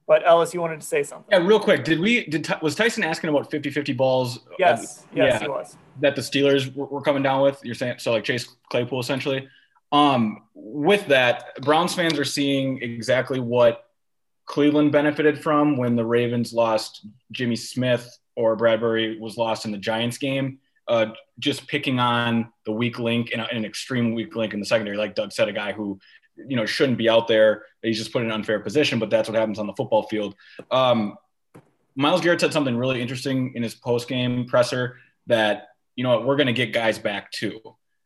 but Ellis, you wanted to say something. Yeah, real quick. Did we did was Tyson asking about 50-50 balls? Yes, yes, yeah, he was. That the Steelers were, were, coming down with. You're saying so like Chase Claypool essentially. Um, with that, Browns fans are seeing exactly what Cleveland benefited from when the Ravens lost Jimmy Smith or Bradberry was lost in the Giants game. Uh, just picking on the weak link and an extreme weak link in the secondary, like Doug said, a guy who you know shouldn't be out there. He's just put in an unfair position, but that's what happens on the football field. Um, Myles Garrett said something really interesting in his post game presser that you know we're going to get guys back too.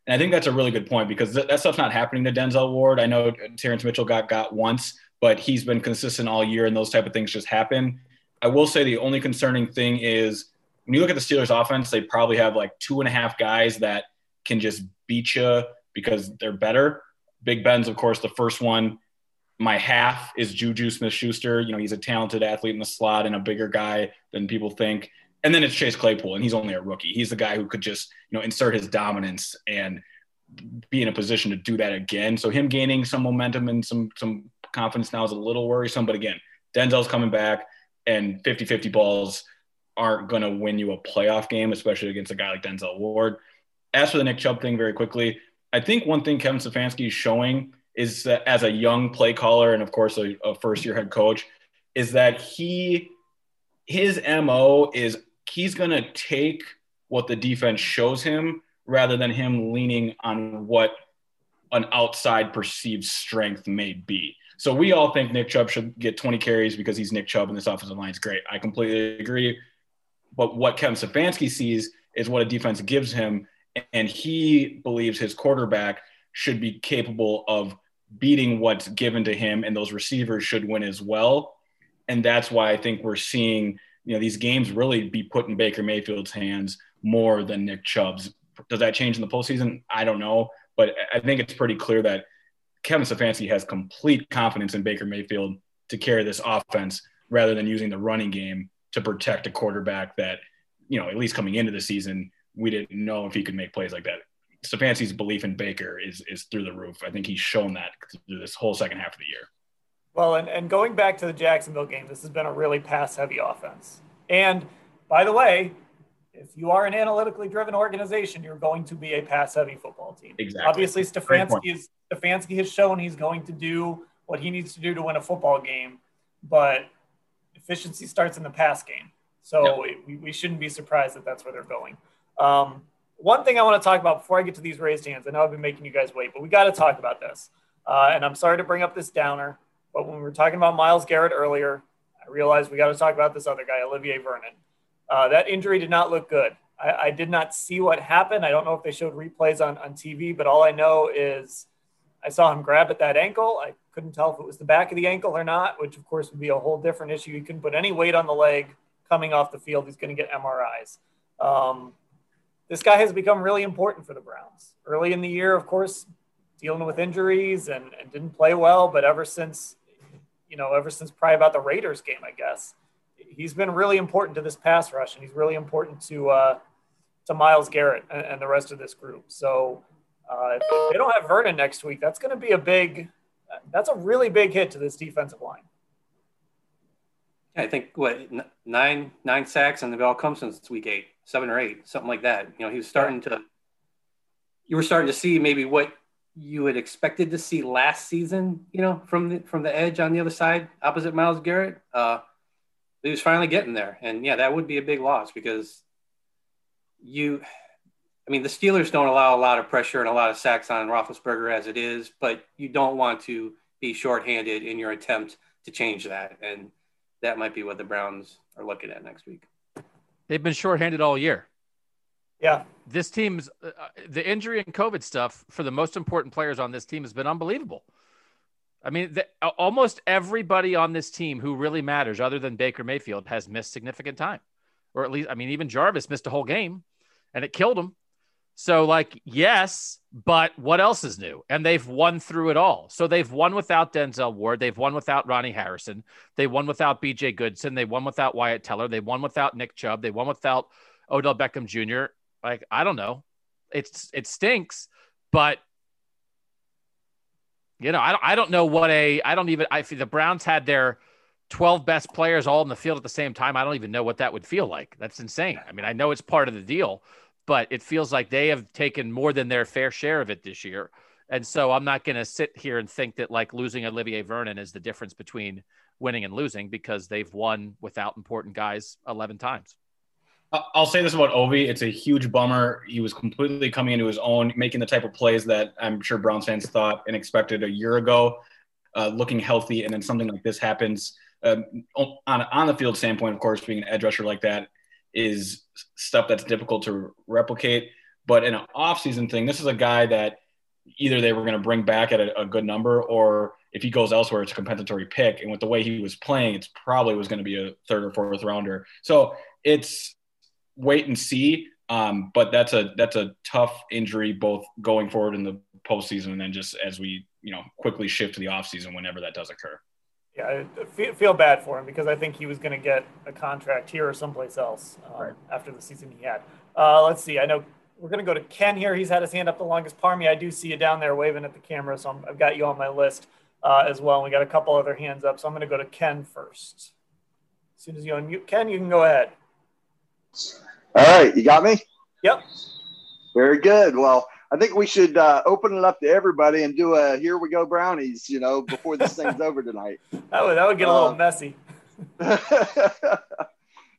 And I think that's a really good point because th- that stuff's not happening to Denzel Ward. I know Terrance Mitchell got got once, but he's been consistent all year, and those type of things just happen. I will say the only concerning thing is when you look at the Steelers offense, they probably have like two and a half guys that can just beat you because they're better. Big Ben's, of course, the first one. My half is Juju Smith Schuster. You know, he's a talented athlete in the slot and a bigger guy than people think. And then it's Chase Claypool, and he's only a rookie. He's the guy who could just, you know, insert his dominance and be in a position to do that again. So him gaining some momentum and some some confidence now is a little worrisome. But again, Denzel's coming back and 50 50 balls aren't going to win you a playoff game, especially against a guy like Denzel Ward. As for the Nick Chubb thing, very quickly, I think one thing Kevin Stefanski is showing is that as a young play caller and, of course, a, a first year head coach, is that he, his MO is he's going to take what the defense shows him rather than him leaning on what an outside perceived strength may be. So we all think Nick Chubb should get 20 carries because he's Nick Chubb and this offensive line is great. I completely agree. But what Kevin Stefanski sees is what a defense gives him, and he believes his quarterback should be capable of beating what's given to him, and those receivers should win as well. And that's why I think we're seeing you know these games really be put in Baker Mayfield's hands more than Nick Chubb's. Does that change in the postseason? I don't know, but I think it's pretty clear that Kevin Stefanski has complete confidence in Baker Mayfield to carry this offense rather than using the running game to protect a quarterback that, you know, at least coming into the season, we didn't know if he could make plays like that. Stefanski's belief in Baker is is through the roof. I think he's shown that through this whole second half of the year. Well, and, and going back to the Jacksonville game, this has been a really pass heavy offense. And by the way, if you are an analytically driven organization, you're going to be a pass heavy football team. Exactly. Obviously, Stefanski is Stefanski has shown he's going to do what he needs to do to win a football game, but efficiency starts in the pass game. So yep. we, we shouldn't be surprised that that's where they're going. Um, one thing I want to talk about before I get to these raised hands, I know I've been making you guys wait, but we got to talk about this. Uh, and I'm sorry to bring up this downer, but when we were talking about Myles Garrett earlier, I realized we got to talk about this other guy, Olivier Vernon. Uh, that injury did not look good. I, I, did not see what happened. I don't know if they showed replays on, on TV, but all I know is I saw him grab at that ankle. I couldn't tell if it was the back of the ankle or not, which of course would be a whole different issue. You couldn't put any weight on the leg coming off the field. He's going to get MRIs. Um, this guy has become really important for the Browns. Early in the year, of course, dealing with injuries and, and didn't play well, but ever since, you know, ever since probably about the Raiders game, I guess, he's been really important to this pass rush, and he's really important to uh, to Myles Garrett and, and the rest of this group. So uh, if, they don't have Vernon next week, that's going to be a big, that's a really big hit to this defensive line. I think what nine nine sacks and they've all come since week eight, seven or eight, something like that. You know, he was starting to. You were starting to see maybe what you had expected to see last season. You know, from the from the edge on the other side, opposite Myles Garrett. Uh, he was finally getting there, and yeah, that would be a big loss because you I mean, the Steelers don't allow a lot of pressure and a lot of sacks on Roethlisberger as it is, but you don't want to be shorthanded in your attempt to change that, and that might be what the Browns are looking at next week. They've been shorthanded all year. Yeah. This team's uh, the injury and COVID stuff for the most important players on this team has been unbelievable. I mean, the, almost everybody on this team who really matters, other than Baker Mayfield, has missed significant time, or at least, I mean, even Jarvis missed a whole game, and it killed him. So, like, yes, but what else is new? And they've won through it all. So they've won without Denzel Ward. They've won without Ronnie Harrison. They won without BJ Goodson. They won without Wyatt Teller. They won without Nick Chubb. They won without Odell Beckham Jr. Like, I don't know. It's it stinks, but you know, I don't I don't know what a I don't even I the Browns had their 12 best players all in the field at the same time. I don't even know what that would feel like. That's insane. I mean, I know it's part of the deal, but it feels like they have taken more than their fair share of it this year. And so I'm not going to sit here and think that like losing Olivier Vernon is the difference between winning and losing because they've won without important guys 11 times. I'll say this about Ovi. It's a huge bummer. He was completely coming into his own, making the type of plays that I'm sure Browns fans thought and expected a year ago, uh, looking healthy. And then something like this happens um, on, on the field standpoint, of course, being an edge rusher like that is stuff that's difficult to replicate. But in an offseason thing, this is a guy that either they were going to bring back at a, a, good number, or if he goes elsewhere, it's a compensatory pick. And with the way he was playing, it's probably was going to be a third or fourth rounder. So it's wait and see. Um, but that's a that's a tough injury both going forward in the postseason and then just as we you know quickly shift to the offseason whenever that does occur yeah, I feel feel bad for him because I think he was going to get a contract here or someplace else um, right. after the season he had. Uh, let's see. I know we're going to go to Ken here. He's had his hand up the longest. Parmy, I do see you down there waving at the camera, so i have got you on my list uh, as well. And we got a couple other hands up, so I'm going to go to Ken first. As soon as you unmute Ken, you can go ahead. All right, you got me. Yep. Very good. Well, I think we should uh, open it up to everybody and do a "Here we go, Brownies." You know, before this thing's over tonight. That would that would get a little uh, messy.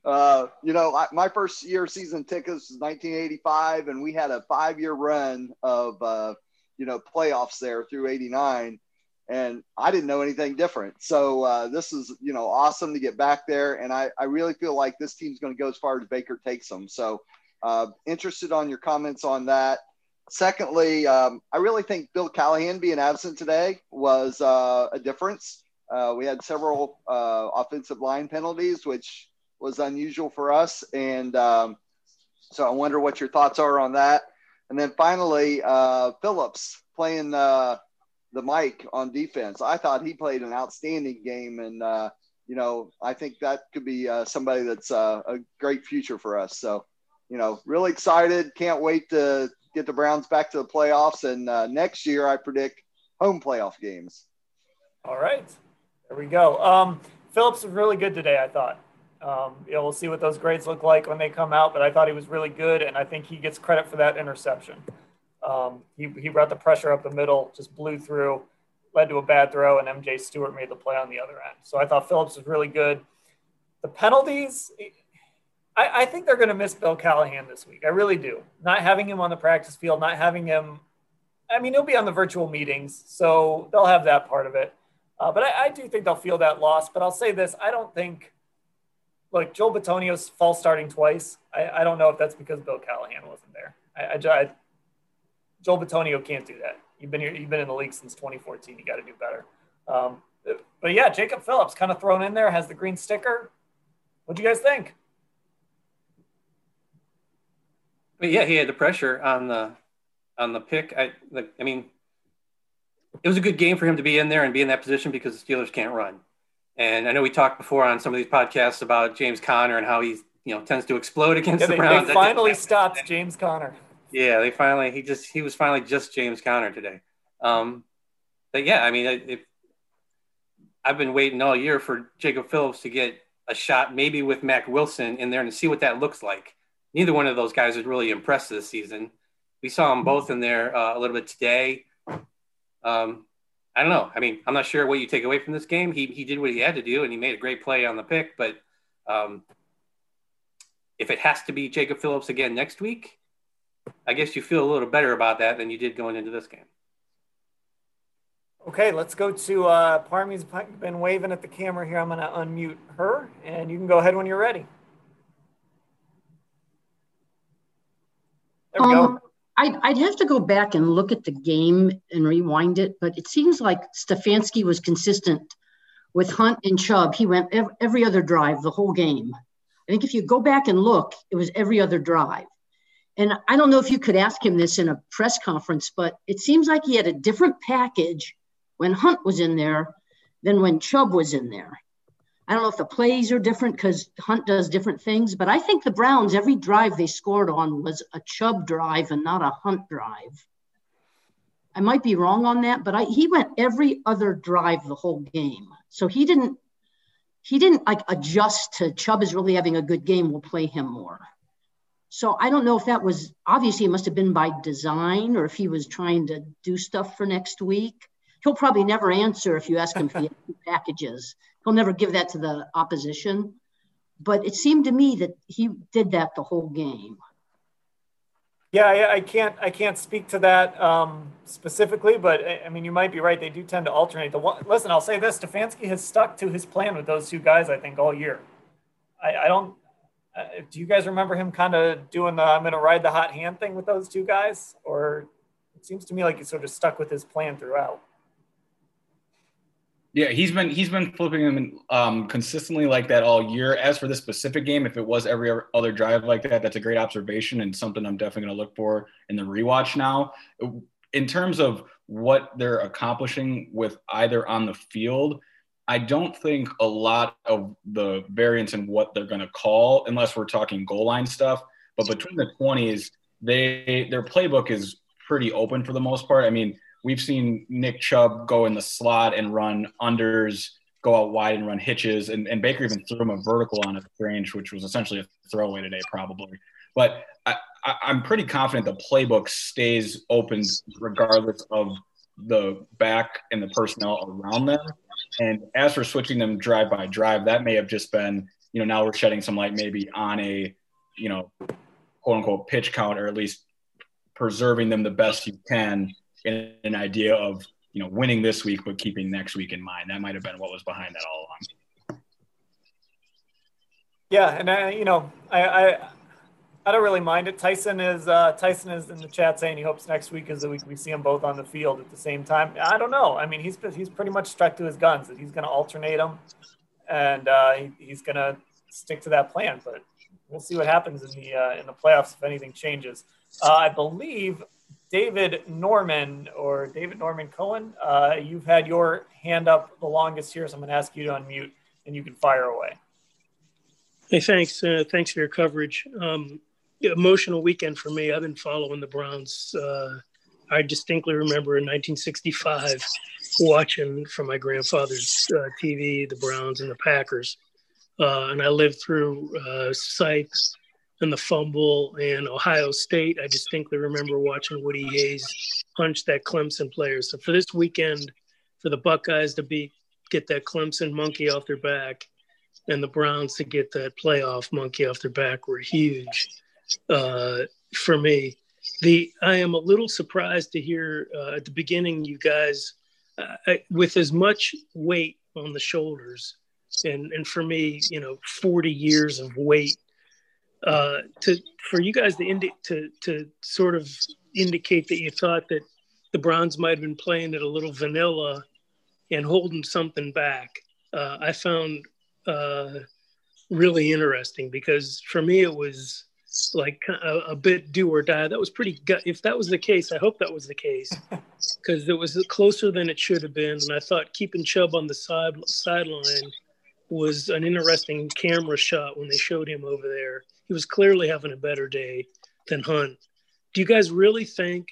uh, you know, I, my first year season tickets was 1985, and we had a five-year run of uh, you know playoffs there through '89, and I didn't know anything different. So uh, this is you know awesome to get back there, and I I really feel like this team's going to go as far as Baker takes them. So. Uh, interested on your comments on that. Secondly, um, I really think Bill Callahan being absent today was uh, a difference. Uh, we had several uh, offensive line penalties, which was unusual for us. And um, so I wonder what your thoughts are on that. And then finally, uh, Phillips playing uh, the Mike on defense. I thought he played an outstanding game. And, uh, you know, I think that could be somebody that's a great future for us. So, you know, really excited. Can't wait to get the Browns back to the playoffs. And uh, next year, I predict home playoff games. All right. There we go. Um, Phillips was really good today, I thought. Um, you know, we'll see what those grades look like when they come out, but I thought he was really good, and I think he gets credit for that interception. Um, he, he brought the pressure up the middle, just blew through, led to a bad throw, and MJ Stewart made the play on the other end. So I thought Phillips was really good. The penalties, I, I think they're going to miss Bill Callahan this week. I really do. Not having him on the practice field, not having him. I mean, he'll be on the virtual meetings, so they'll have that part of it. Uh, but I, I, do think they'll feel that loss. But I'll say this: I don't think. Look, Joel Bitonio's false starting twice. I, I don't know if that's because Bill Callahan wasn't there. I, I, Joel Bitonio can't do that. You've been here. You've been in the league since 2014. You got to do better. Um, but yeah, Jacob Phillips kind of thrown in there has the green sticker. What do you guys think? But yeah, he had the pressure on the on the pick. I like. I mean, it was a good game for him to be in there and be in that position because the Steelers can't run. And I know we talked before on some of these podcasts about James Conner and how he you know tends to explode against yeah, the they, Browns. They finally stopped James Conner. Yeah, they finally he just he was finally just James Conner today. Um, but yeah, I mean, if, I've been waiting all year for Jacob Phillips to get a shot, maybe with Mack Wilson in there, and see what that looks like neither one of those guys has really impressed this season. We saw them both in there uh, a little bit today. Um, I don't know. I mean, I'm not sure what you take away from this game. He, he did what he had to do, and he made a great play on the pick. But um, if it has to be Jacob Phillips again next week, I guess you feel a little better about that than you did going into this game. Okay, let's go to uh, Parmy's been waving at the camera here. I'm going to unmute her, and you can go ahead when you're ready. There we Um, go. I'd, I'd have to go back and look at the game and rewind it, but it seems like Stefanski was consistent with Hunt and Chubb. He went ev- every other drive the whole game. I think if you go back and look, it was every other drive. And I don't know if you could ask him this in a press conference, but it seems like he had a different package when Hunt was in there than when Chubb was in there. I don't know if the plays are different because Hunt does different things, but I think the Browns, every drive they scored on was a Chubb drive and not a Hunt drive. I might be wrong on that, but I, he went every other drive the whole game. So he didn't he didn't like adjust to Chubb is really having a good game. We'll play him more. So I don't know if that was obviously it must have been by design or if he was trying to do stuff for next week. He'll probably never answer if you ask him for packages. He'll never give that to the opposition. But it seemed to me that he did that the whole game. Yeah, I, I can't I can't speak to that um, specifically, but I mean you might be right. They do tend to alternate. The one, listen, I'll say this: Stefanski has stuck to his plan with those two guys. I think all year. I, I don't. Uh, do you guys remember him kind of doing the "I'm going to ride the hot hand" thing with those two guys, or it seems to me like he sort of stuck with his plan throughout? Yeah, he's been he's been flipping them um, consistently like that all year. As for this specific game, if it was every other drive like that, that's a great observation and something I'm definitely going to look for in the rewatch now. In terms of what they're accomplishing with either on the field, I don't think a lot of the variance in what they're going to call, unless we're talking goal line stuff. But between the 20s, they their playbook is pretty open for the most part. I mean, we've seen Nick Chubb go in the slot and run unders, go out wide and run hitches, and, and Baker even threw him a vertical on a range, which was essentially a throwaway today, probably. But I, I'm pretty confident the playbook stays open regardless of the back and the personnel around them. And as for switching them drive by drive, that may have just been, you know, now we're shedding some light maybe on a, you know, quote unquote pitch count, or at least preserving them the best you can an idea of, you know, winning this week, but keeping next week in mind. That might have been what was behind that all along. Yeah, and I, you know, I, I, I don't really mind it. Tyson is uh, Tyson is in the chat saying he hopes next week is the week we see them both on the field at the same time. I don't know. I mean, he's he's pretty much stuck to his guns. That he's going to alternate them, and uh, he, he's going to stick to that plan. But we'll see what happens in the uh, in the playoffs if anything changes. Uh, I believe David Norman or David Norman Cohen, uh, you've had your hand up the longest here, so I'm going to ask you to unmute and you can fire away. Hey, thanks. Uh, thanks for your coverage. Um, emotional weekend for me. I've been following the Browns. Uh, I distinctly remember in 1965 watching from my grandfather's uh, TV the Browns and the Packers. Uh, and I lived through uh, Sykes and the fumble and Ohio State. I distinctly remember watching Woody Hayes punch that Clemson player. So for this weekend, for the Buckeyes to beat, get that Clemson monkey off their back and the Browns to get that playoff monkey off their back were huge uh, for me. The I am a little surprised to hear uh, at the beginning you guys uh, with as much weight on the shoulders and and for me you know 40 years of weight uh, to for you guys to indi- to to sort of indicate that you thought that the Browns might have been playing it a little vanilla and holding something back. Uh, I found uh, really interesting because for me it was like a, a, bit do or die. That was pretty gut. If that was the case, I hope that was the case because it was closer than it should have been. And I thought keeping Chubb on the side sideline was an interesting camera shot when they showed him over there. He was clearly having a better day than Hunt. Do you guys really think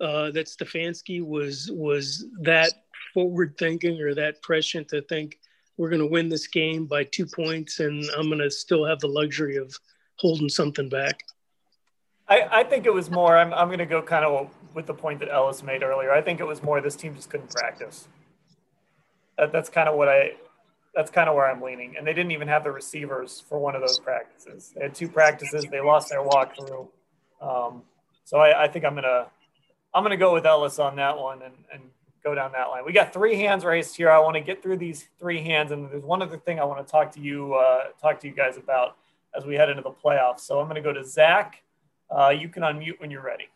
uh, that Stefanski was was that forward thinking or that prescient to think we're going to win this game by two points and I'm going to still have the luxury of holding something back? I, I think it was more, I'm, I'm going to go kind of with the point that Ellis made earlier. I think it was more this team just couldn't practice. That, that's kind of what I, that's kind of where I'm leaning. And they didn't even have the receivers for one of those practices. They had two practices. They lost their walkthrough. Um, so I, I think I'm to, I'm to go with Ellis on that one and, and go down that line. We got three hands raised here. I want to get through these three hands, and there's one other thing I want to talk to you uh, talk to you guys about as we head into the playoffs. So I'm to go to Zach, Uh, you can unmute when you're ready.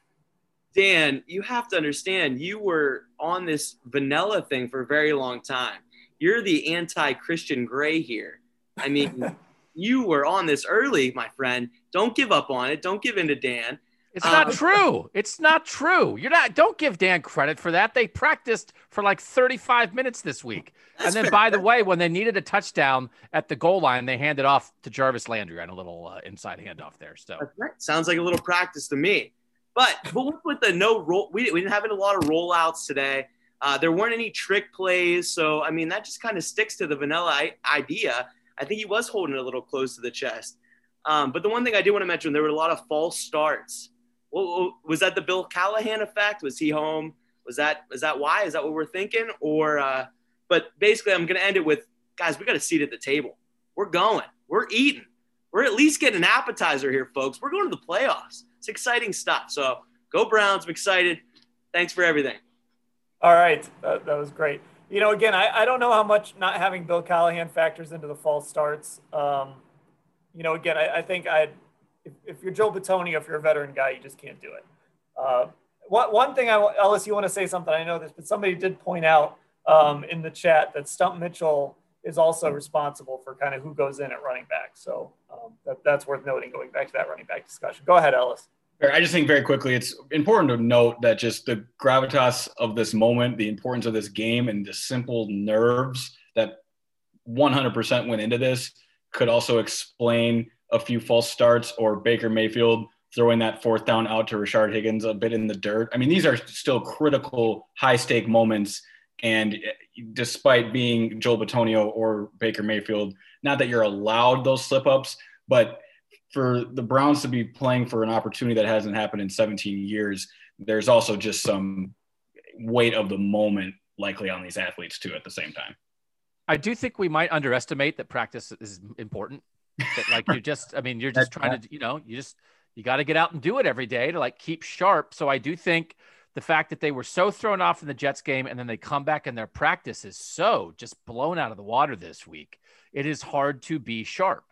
Dan, you have to understand, you were on this vanilla thing for a very long time. You're the anti Christian Grey here. I mean, you were on this early, my friend. Don't give up on it. Don't give in to Dan. It's not um, true. It's not true. You're not. Don't give Dan credit for that. They practiced for like 35 minutes this week, and then fair. by the way, when they needed a touchdown at the goal line, they handed off to Jarvis Landry on a little uh, inside handoff there. So right. sounds like a little practice to me. But but with the no roll, we, we didn't have a lot of rollouts today. Uh, there weren't any trick plays, so I mean that just kind of sticks to the vanilla idea. I think he was holding it a little close to the chest. Um, but the one thing I do want to mention, there were a lot of false starts well, was that the Bill Callahan effect? Was he home? Was that is that why? Is that what we're thinking? Or uh, but basically, I'm going to end it with guys. We got a seat at the table. We're going. We're eating. We're at least getting an appetizer here, folks. We're going to the playoffs. It's exciting stuff. So go Browns. I'm excited. Thanks for everything. All right, that, that was great. You know, again, I, I don't know how much not having Bill Callahan factors into the false starts. Um, you know, again, I, I think I'd if, if you're Joe Bitonio, if you're a veteran guy, you just can't do it. Uh, one, one thing, I, Ellis, you want to say something? I know this, but somebody did point out um, in the chat that Stump Mitchell is also responsible for kind of who goes in at running back. So um, that, that's worth noting going back to that running back discussion. Go ahead, Ellis. I just think very quickly, it's important to note that just the gravitas of this moment, the importance of this game, and the simple nerves that 100% went into this could also explain a few false starts or Baker Mayfield throwing that fourth down out to Rashard Higgins a bit in the dirt. I mean, these are still critical, high stake moments. And eh, despite being Joel Bitonio or Baker Mayfield, not that you're allowed those slip ups, but for the Browns to be playing for an opportunity that hasn't happened in 17 years, there's also just some weight of the moment likely on these athletes too at the same time. I do think we might underestimate that practice is important. That like you're just i mean you're just trying to you know you just you got to get out and do it every day to like keep sharp. So i do think the fact that they were so thrown off in the jets game and then they come back and their practice is so just blown out of the water this week. It is hard to be sharp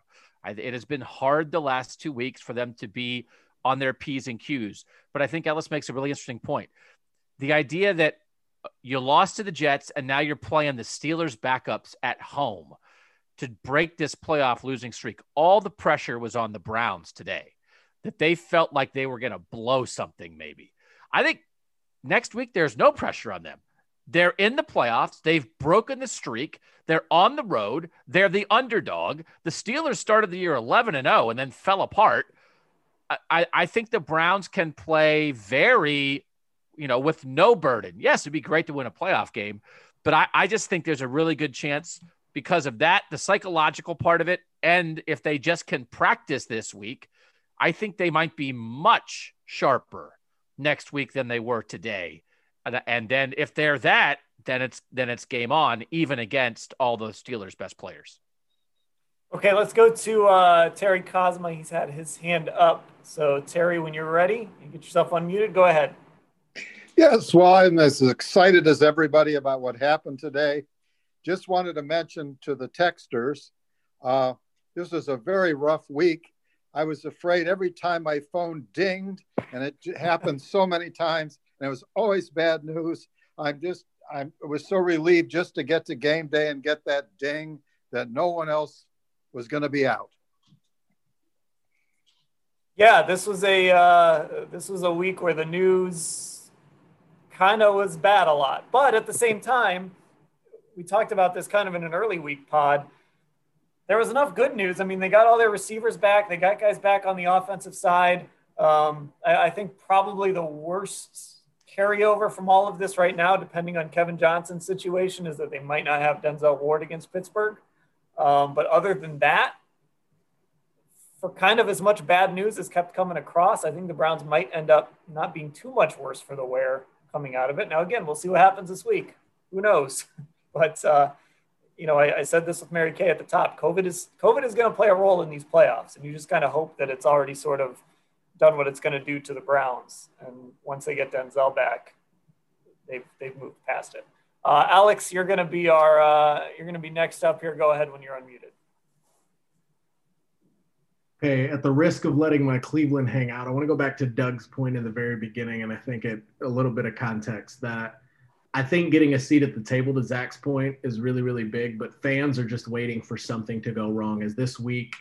it has been hard the last two weeks for them to be on their p's and q's but i think ellis makes a really interesting point the idea that uh, you lost to the jets and now you're playing the steelers backups at home to break this playoff losing streak. All the pressure was on the Browns today that they felt like they were going to blow something, maybe. I think next week there's no pressure on them. They're in the playoffs. They've broken the streak. They're on the road. They're the underdog. The Steelers started the year 11 and 0 and then fell apart. I, I think the Browns can play very, you know, with no burden. Yes, it'd be great to win a playoff game, but I, I just think there's a really good chance because of that, the psychological part of it. And if they just can practice this week, I think they might be much sharper next week than they were today. And, and then if they're that, then it's then it's game on, even against all the Steelers' best players. Okay, let's go to uh, Terry Cosma. He's had his hand up. So Terry, when you're ready, you get yourself unmuted. Go ahead. Yes, well, I'm as excited as everybody about what happened today just wanted to mention to the texters uh, this was a very rough week. I was afraid every time my phone dinged, and it happened so many times, and it was always bad news. I'm just, I was so relieved just to get to game day and get that ding that no one else was going to be out. Yeah, this was a uh, this was a week where the news kind of was bad a lot, but at the same time, we talked about this kind of in an early week pod. There was enough good news. I mean, they got all their receivers back. They got guys back on the offensive side. Um, I, I think probably the worst carryover from all of this right now, depending on Kevin Johnson's situation, is that they might not have Denzel Ward against Pittsburgh. Um, but other than that, for kind of as much bad news as kept coming across, I think the Browns might end up not being too much worse for the wear coming out of it. Now, again, we'll see what happens this week. Who knows? But uh, you know, I, I, said this with Mary Kay at the top. COVID is COVID is going to play a role in these playoffs, and you just kind of hope that it's already sort of done what it's going to do to the Browns. And once they get Denzel back, they've they've moved past it. Uh, Alex, you're going to be our uh, you're going to be next up here. Go ahead when you're unmuted. Hey, at the risk of letting my Cleveland hang out, I want to go back to Doug's point in the very beginning, and I think it a little bit of context that I think getting a seat at the table, to Zach's point, is really, really big. But fans are just waiting for something to go wrong. As this week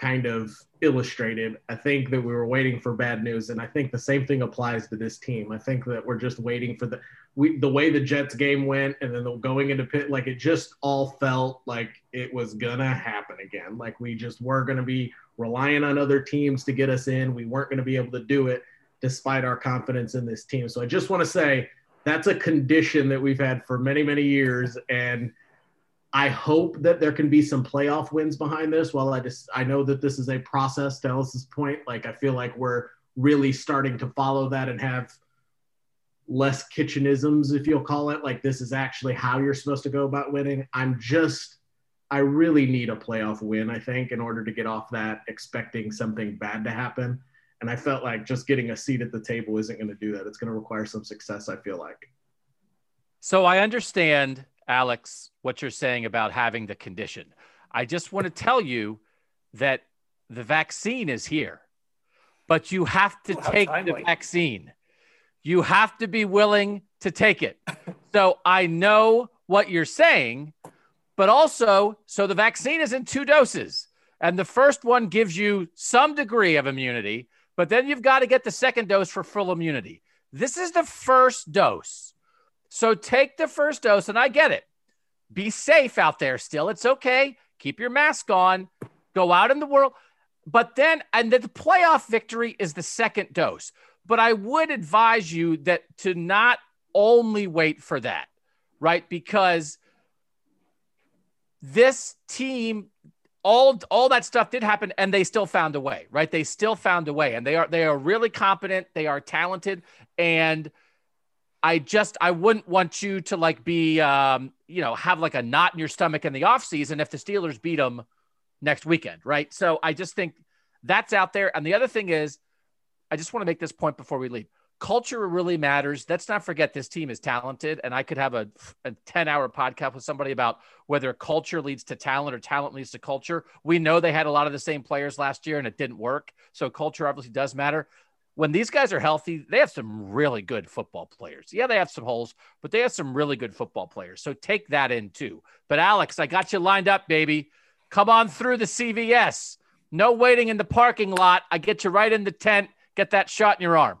kind of illustrated, I think that we were waiting for bad news, and I think the same thing applies to this team. I think that we're just waiting for the we the way the Jets game went, and then the going into pit, like it just all felt like it was gonna happen again. Like we just were gonna be relying on other teams to get us in. We weren't to be able to do it despite our confidence in this team. So I just want to say that's a condition that we've had for many, many years. And I hope that there can be some playoff wins behind this. While I just, I know that this is a process to Ellis's point. Like, I feel like we're really starting to follow that and have less kitchenisms, if you'll call it. Like, this is actually how you're supposed to go about winning. I'm just, I really need a playoff win, I think, in order to get off that expecting something bad to happen. And I felt like just getting a seat at the table isn't going to do that. It's going to require some success, I feel like. So I understand, Alex, what you're saying about having the condition. I just want to tell you that the vaccine is here, but you have to take the vaccine. You have to be willing to take it. so I know what you're saying, but also, so the vaccine is in two doses. And the first one gives you some degree of immunity, but then you've got to get the second dose for full immunity. This is the first dose. So take the first dose, and I get it. Be safe out there still. It's okay. Keep your mask on. Go out in the world. But then, and the playoff victory is the second dose. But I would advise you that to not only wait for that, right? Because this team all all that stuff did happen and they still found a way right they still found a way and they are they are really competent they are talented and i just i wouldn't want you to like be um you know have like a knot in your stomach in the offseason if the steelers beat them next weekend right so i just think that's out there and the other thing is i just want to make this point before we leave culture really matters. Let's not forget this team is talented. And I could have a, a 10 hour podcast with somebody about whether culture leads to talent or talent leads to culture. We know they had a lot of the same players last year and it didn't work. So culture obviously does matter. When these guys are healthy, they have some really good football players. Yeah, they have some holes, but they have some really good football players. So take that in too. But Alex, I got you lined up, baby. Come on through the CVS. No waiting in the parking lot. I get you right in the tent. Get that shot in your arm.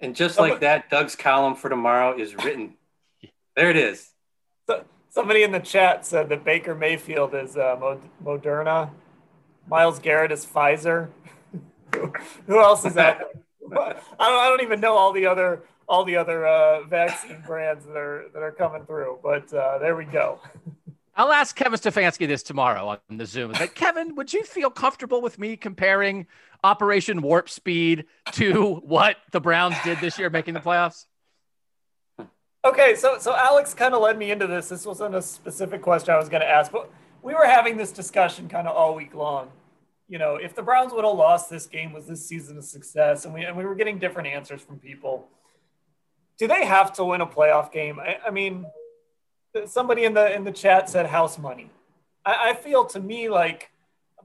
And just like that, Doug's column for tomorrow is written. There it is. So, somebody in the chat said that Baker Mayfield is uh, Moderna, Myles Garrett is Pfizer. Who else is that? I don't, I don't even know all the other all the other uh, vaccine brands that are that are coming through, but uh, there we go. I'll ask Kevin Stefanski this tomorrow on the Zoom. Like, Kevin, would you feel comfortable with me comparing Operation Warp Speed to what the Browns did this year, making the playoffs? Okay, so so Alex kind of led me into this. This wasn't a specific question I was going to ask, but we were having this discussion kind of all week long. You know, if the Browns would have lost this game, was this season a success? And we and we were getting different answers from people. Do they have to win a playoff game? I, I mean, somebody in the in the chat said house money. I, I feel to me like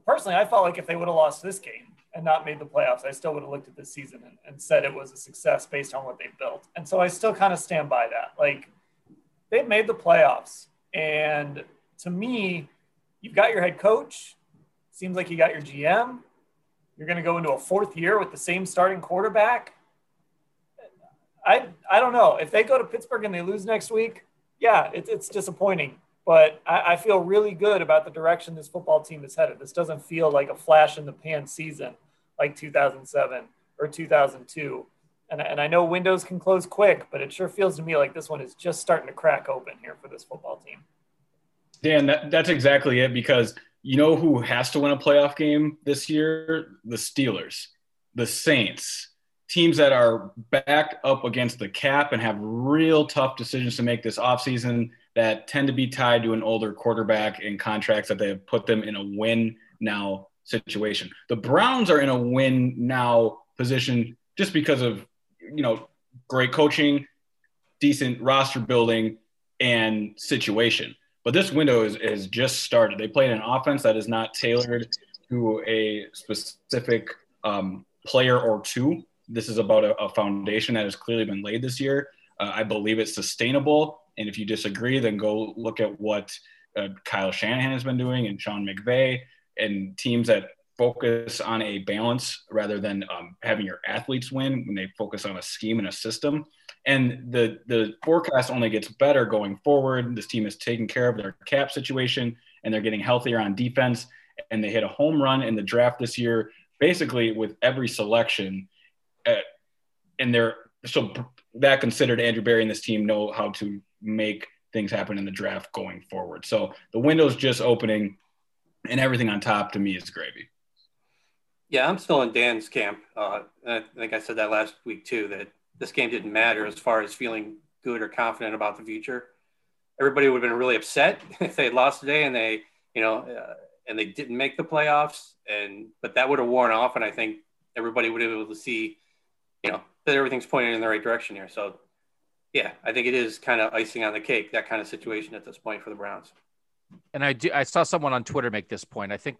personally, I felt like if they would have lost this game and not made the playoffs, I still would have looked at this season and, and said it was a success based on what they built. And so I still kind of stand by that. Like they've made the playoffs, and to me, you've got your head coach. Seems like you got your GM. You're going to go into a fourth year with the same starting quarterback. I I don't know if they go to Pittsburgh and they lose next week yeah, it, it's disappointing, but I, I, feel really good about the direction this football team is headed. This doesn't feel like a flash in the pan season like 2007 or 2002. And, and I know windows can close quick, but it sure feels to me like this one is just starting to crack open here for this football team. Dan, that, that's exactly it because you know who has to win a playoff game this year? The Steelers, the Saints, teams that are back up against the cap and have real tough decisions to make this offseason that tend to be tied to an older quarterback and contracts that they have put them in a win now situation. The Browns are in a win now position just because of, you know, great coaching, decent roster building, and situation. But this window is, is just started. They played an offense that is not tailored to a specific um, player or two. This is about a, a, foundation that has clearly been laid this year. Uh, I believe it's sustainable. And if you disagree, then go look at what uh, Kyle Shanahan has been doing and Sean McVay and teams that focus on a balance rather than um, having your athletes win when they focus on a scheme and a system. And the the forecast only gets better going forward. This team is taking care of their cap situation and they're getting healthier on defense. And they hit a home run in the draft this year, basically with every selection. Uh, and they're so that considered Andrew Berry and this team know how to make things happen in the draft going forward. So the window's just opening and everything on top to me is gravy. Yeah, I'm still in Dan's camp. Uh, I think I said that last week too, that this game didn't matter as far as feeling good or confident about the future. Everybody would have been really upset if they had lost today and they, you know, uh, and they didn't make the playoffs. And but that would have worn off, and I think everybody would have been able to see, you know, that everything's pointing in the right direction here. So, yeah, I think it is kind of icing on the cake that kind of situation at this point for the Browns. And I do. I saw someone on Twitter make this point. I think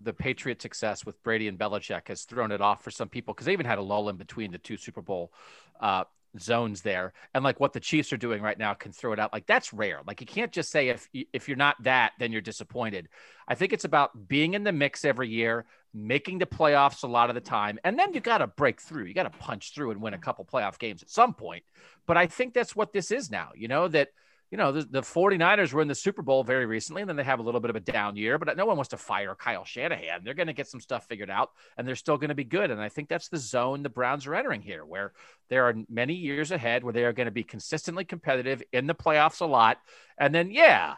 the Patriot success with Brady and Belichick has thrown it off for some people because they even had a lull in between the two Super Bowl uh, zones there, and like what the Chiefs are doing right now can throw it out. Like that's rare. Like you can't just say if if you're not that, then you're disappointed. I think it's about being in the mix every year, making the playoffs a lot of the time, and then you got to break through. You got to punch through and win a couple playoff games at some point. But I think that's what this is now. You know that you know, the, the 49ers were in the Super Bowl very recently, and then they have a little bit of a down year, but no one wants to fire Kyle Shanahan. They're going to get some stuff figured out, and they're still going to be good. And I think that's the zone the Browns are entering here, where there are many years ahead where they are going to be consistently competitive in the playoffs a lot. And then, yeah,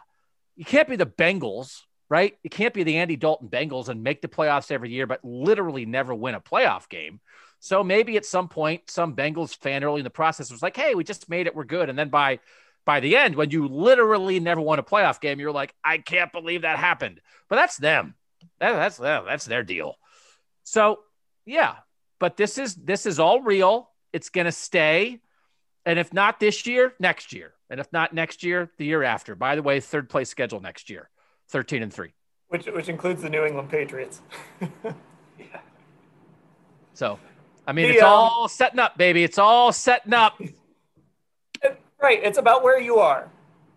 you can't be the Bengals, right? You can't be the Andy Dalton Bengals and make the playoffs every year, but literally never win a playoff game. So maybe at some point, some Bengals fan early in the process was like, hey, we just made it. We're good. And then by by the end, when you literally never won a playoff game, you're like, I can't believe that happened. But that's them. That, that's that's their deal. So yeah, but this is this is all real. It's gonna stay. And if not this year, next year. And if not next year, the year after. By the way, third place schedule next year, 13 and 3. Which which includes the New England Patriots. yeah. So I mean, the, it's um, all setting up, baby. It's all setting up. Right. It's about where you are.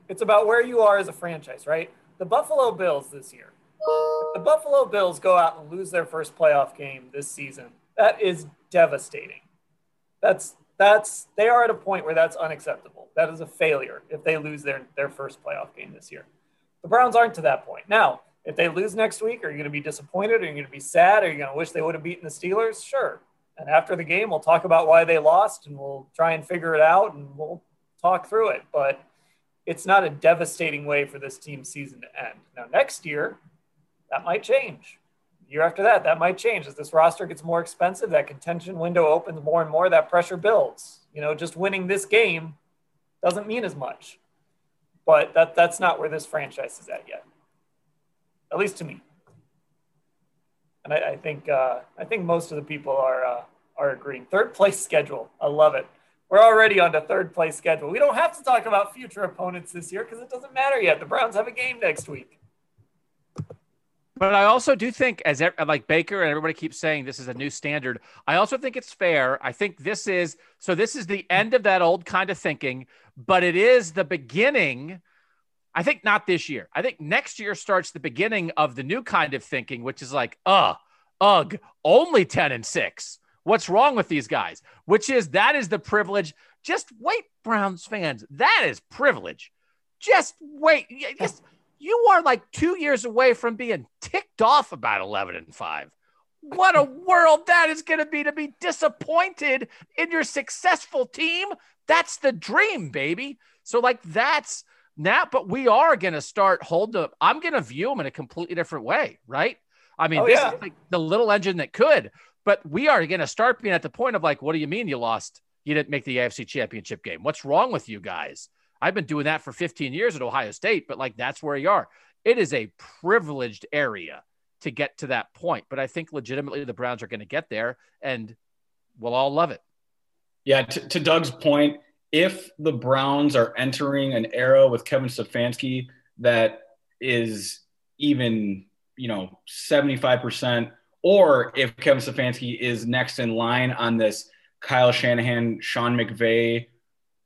It's about where you are as a franchise, right? The Buffalo Bills this year. If the Buffalo Bills go out and lose their first playoff game this season, that is devastating. That's that's they are at a point where that's unacceptable. That is a failure if they lose their their first playoff game this year. The Browns aren't to that point. Now, if they lose next week, are you going to be disappointed? Are you going to be sad? Are you going to wish they would have beaten the Steelers? Sure. And after the game, we'll talk about why they lost and we'll try and figure it out and we'll talk through it. But it's not a devastating way for this team's season to end. Now, next year, that might change. Year after that, that might change. As this roster gets more expensive, that contention window opens more and more, that pressure builds. You know, just winning this game doesn't mean as much. But that, that's not where this franchise is at yet, at least to me. And I, I think uh, I think most of the people are uh, are agreeing. Third place schedule, I love it. We're already on the third place schedule. We don't have to talk about future opponents this year because it doesn't matter yet. The Browns have a game next week. But I also do think, as like Baker and everybody keeps saying, this is a new standard. I also think it's fair. I think this is so. This is the end of that old kind of thinking, but it is the beginning. I think not this year. I think next year starts the beginning of the new kind of thinking, which is like, uh, ugh, only ten and six what's wrong with these guys, which is that is the privilege. Just wait, Browns fans. That is privilege. Just wait. Just, you are like two years away from being ticked off about 11 and 5. What a world that is going to be to be disappointed in your successful team. That's the dream, baby. So, like, that's now, but we are going to start holding up. I'm going to view them in a completely different way, right? I mean, oh, this yeah. is like the little engine that could. But we are going to start being at the point of like, what do you mean you lost? You didn't make the AFC championship game. What's wrong with you guys? I've been doing that for 15 years at Ohio State, but like that's where you are. It is a privileged area to get to that point. But I think legitimately the Browns are going to get there and we'll all love it. Yeah. To, to Doug's point, if the Browns are entering an era with Kevin Stefanski that is even you know, 75%, or if Kevin Stefanski is next in line on this Kyle Shanahan, Sean McVay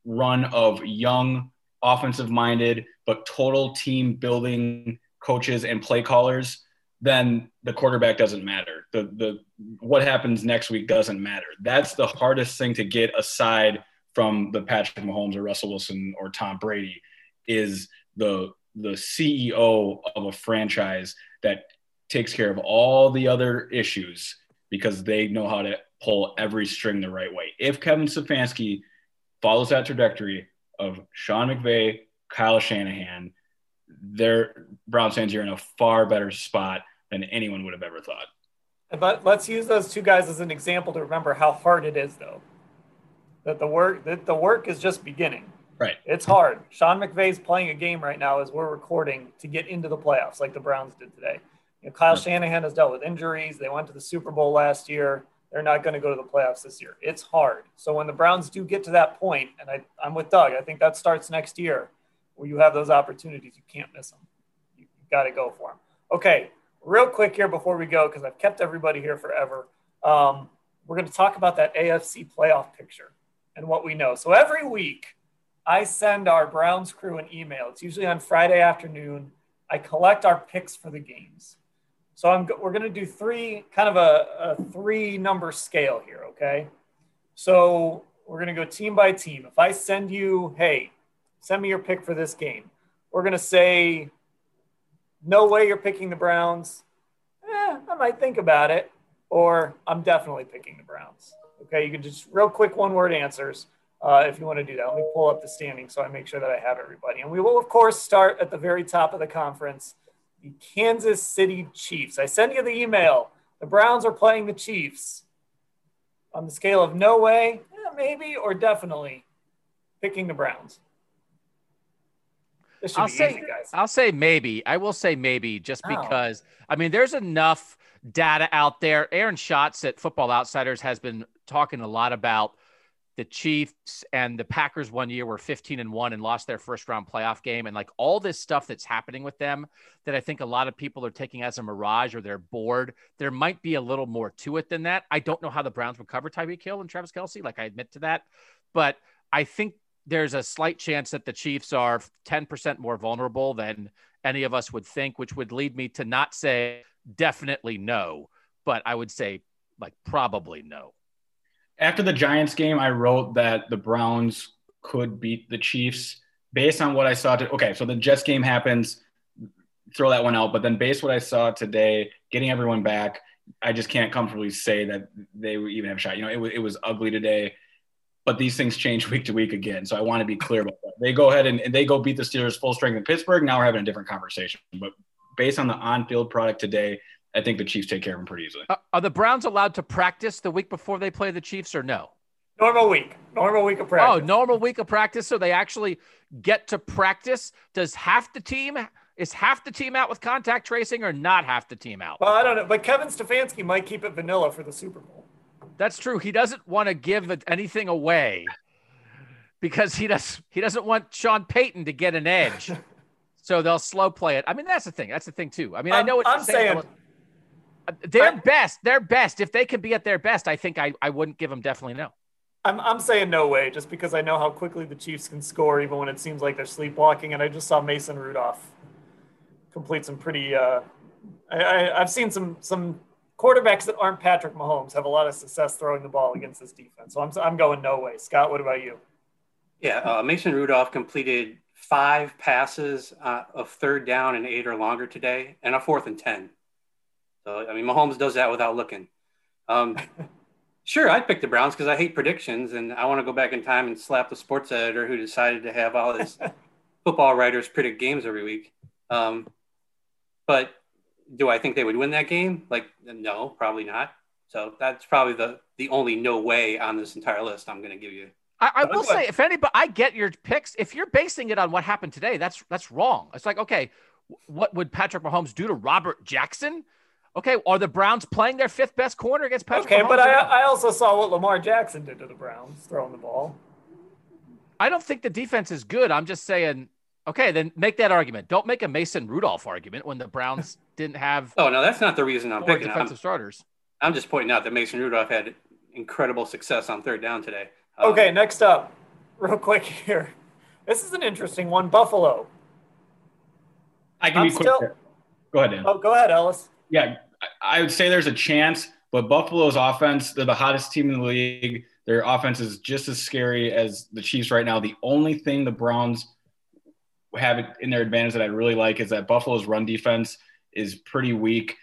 run of young, offensive minded, but total team building coaches and play callers, then the quarterback doesn't matter. The the what happens next week doesn't matter. That's the hardest thing to get aside from the Patrick Mahomes or Russell Wilson or Tom Brady is the the CEO of a franchise that takes care of all the other issues because they know how to pull every string the right way. If Kevin Stefanski follows that trajectory of Sean McVay, Kyle Shanahan, their Browns fans are in a far better spot than anyone would have ever thought. But let's use those two guys as an example to remember how hard it is, though. That the work that the work is just beginning. Right. It's hard. Sean McVay's playing a game right now as we're recording to get into the playoffs, like the Browns did today. You know, Kyle Shanahan has dealt with injuries. They went to the Super Bowl last year. They're not going to go to the playoffs this year. It's hard. So when the Browns do get to that point, and I, I'm with Doug, I think that starts next year where you have those opportunities. You can't miss them. You, you got to go for them. Okay, real quick here before we go, because I've kept everybody here forever. Um, we're going to talk about that AFC playoff picture and what we know. So every week, I send our Browns crew an email. It's usually on Friday afternoon. I collect our picks for the games. So I'm, we're going to do three, kind of a, a three number scale here, okay? So we're going to go team by team. If I send you, hey, send me your pick for this game, we're going to say, no way you're picking the Browns. Eh, I might think about it. Or I'm definitely picking the Browns. Okay, you can just real quick one word answers uh, if you want to do that. Let me pull up the standing so I make sure that I have everybody. And we will, of course, start at the very top of the conference the Kansas City Chiefs. I send you the email. The Browns are playing the Chiefs. On the scale of no way, yeah, maybe, or definitely, picking the Browns. This should I'll be say, easy, guys. I'll say maybe. I will say maybe just oh. because, I mean, there's enough data out there. Aaron Schatz at Football Outsiders has been talking a lot about the Chiefs and the Packers one year were 15 and 1 and lost their first round playoff game and like all this stuff that's happening with them that I think a lot of people are taking as a mirage or they're bored. There might be a little more to it than that. I don't know how the Browns would cover Tyreek Hill and Travis Kelce. like I admit to that, but I think there's a slight chance that the Chiefs are 10% more vulnerable than any of us would think, which would lead me to not say definitely no, but I would say like probably no after the Giants game, I wrote that the Browns could beat the Chiefs based on what I saw. To, okay, so the Jets game happens, throw that one out. But then, based what I saw today, getting everyone back, I just can't comfortably say that they even have a shot. You know, it was it was ugly today, but these things change week to week again. So I want to be clear about that. They go ahead and, and they go beat the Steelers full strength in Pittsburgh. Now we're having a different conversation. But based on the on field product today, I think the Chiefs take care of them pretty easily. Uh, are the Browns allowed to practice the week before they play the Chiefs or no? Normal week. Normal week of practice. Oh, normal week of practice. So they actually get to practice. Does half the team is half the team out with contact tracing or not half the team out? Well, I don't know, but Kevin Stefanski might keep it vanilla for the Super Bowl. That's true. He doesn't want to give anything away because he does he doesn't want Sean Payton to get an edge. so they'll slow play it. I mean, that's the thing. That's the thing too. I mean, I'm, I know what I'm saying. saying their best, their best. If they could be at their best, I think I, I wouldn't give them definitely no. I'm, I'm saying no way, just because I know how quickly the Chiefs can score, even when it seems like they're sleepwalking. And I just saw Mason Rudolph complete some pretty. Uh, I, I, I've seen some some quarterbacks that aren't Patrick Mahomes have a lot of success throwing the ball against this defense. So I'm I'm going no way. Scott, what about you? Yeah, uh, Mason Rudolph completed five passes uh, of third down and eight or longer today, and a fourth and ten. So I mean, Mahomes does that without looking. Um, sure, I'd pick the Browns because I hate predictions, and I want to go back in time and slap the sports editor who decided to have all his football writers predict games every week. Um, but do I think they would win that game? Like, no, probably not. So that's probably the the only no way on this entire list I'm going to give you. I, I will say, if anybody, I get your picks. If you're basing it on what happened today, that's that's wrong. It's like, okay, what would Patrick Mahomes do to Robert Jackson? Okay, are the Browns playing their fifth best corner against Patrick Okay, Mahomes but I, I also saw what Lamar Jackson did to the Browns, throwing the ball. I don't think the defense is good. I'm just saying Okay, then make that argument. Don't make a Mason Rudolph argument when the Browns didn't have. Oh no, that's not the reason I'm four picking. defensive I'm, starters. I'm just pointing out that Mason Rudolph had incredible success on third down today. Um, Okay, next up, real quick here. This is an interesting one. Buffalo. I can I'm be quick. still- Go ahead, Dan. Oh, go ahead, Ellis. Yeah, I- would say there's a chance, but Buffalo's offense, they're the hottest team in the league. Their offense is just as scary as the Chiefs right now. The only thing the Browns have in their advantage that I really like is that Buffalo's run defense is pretty weak.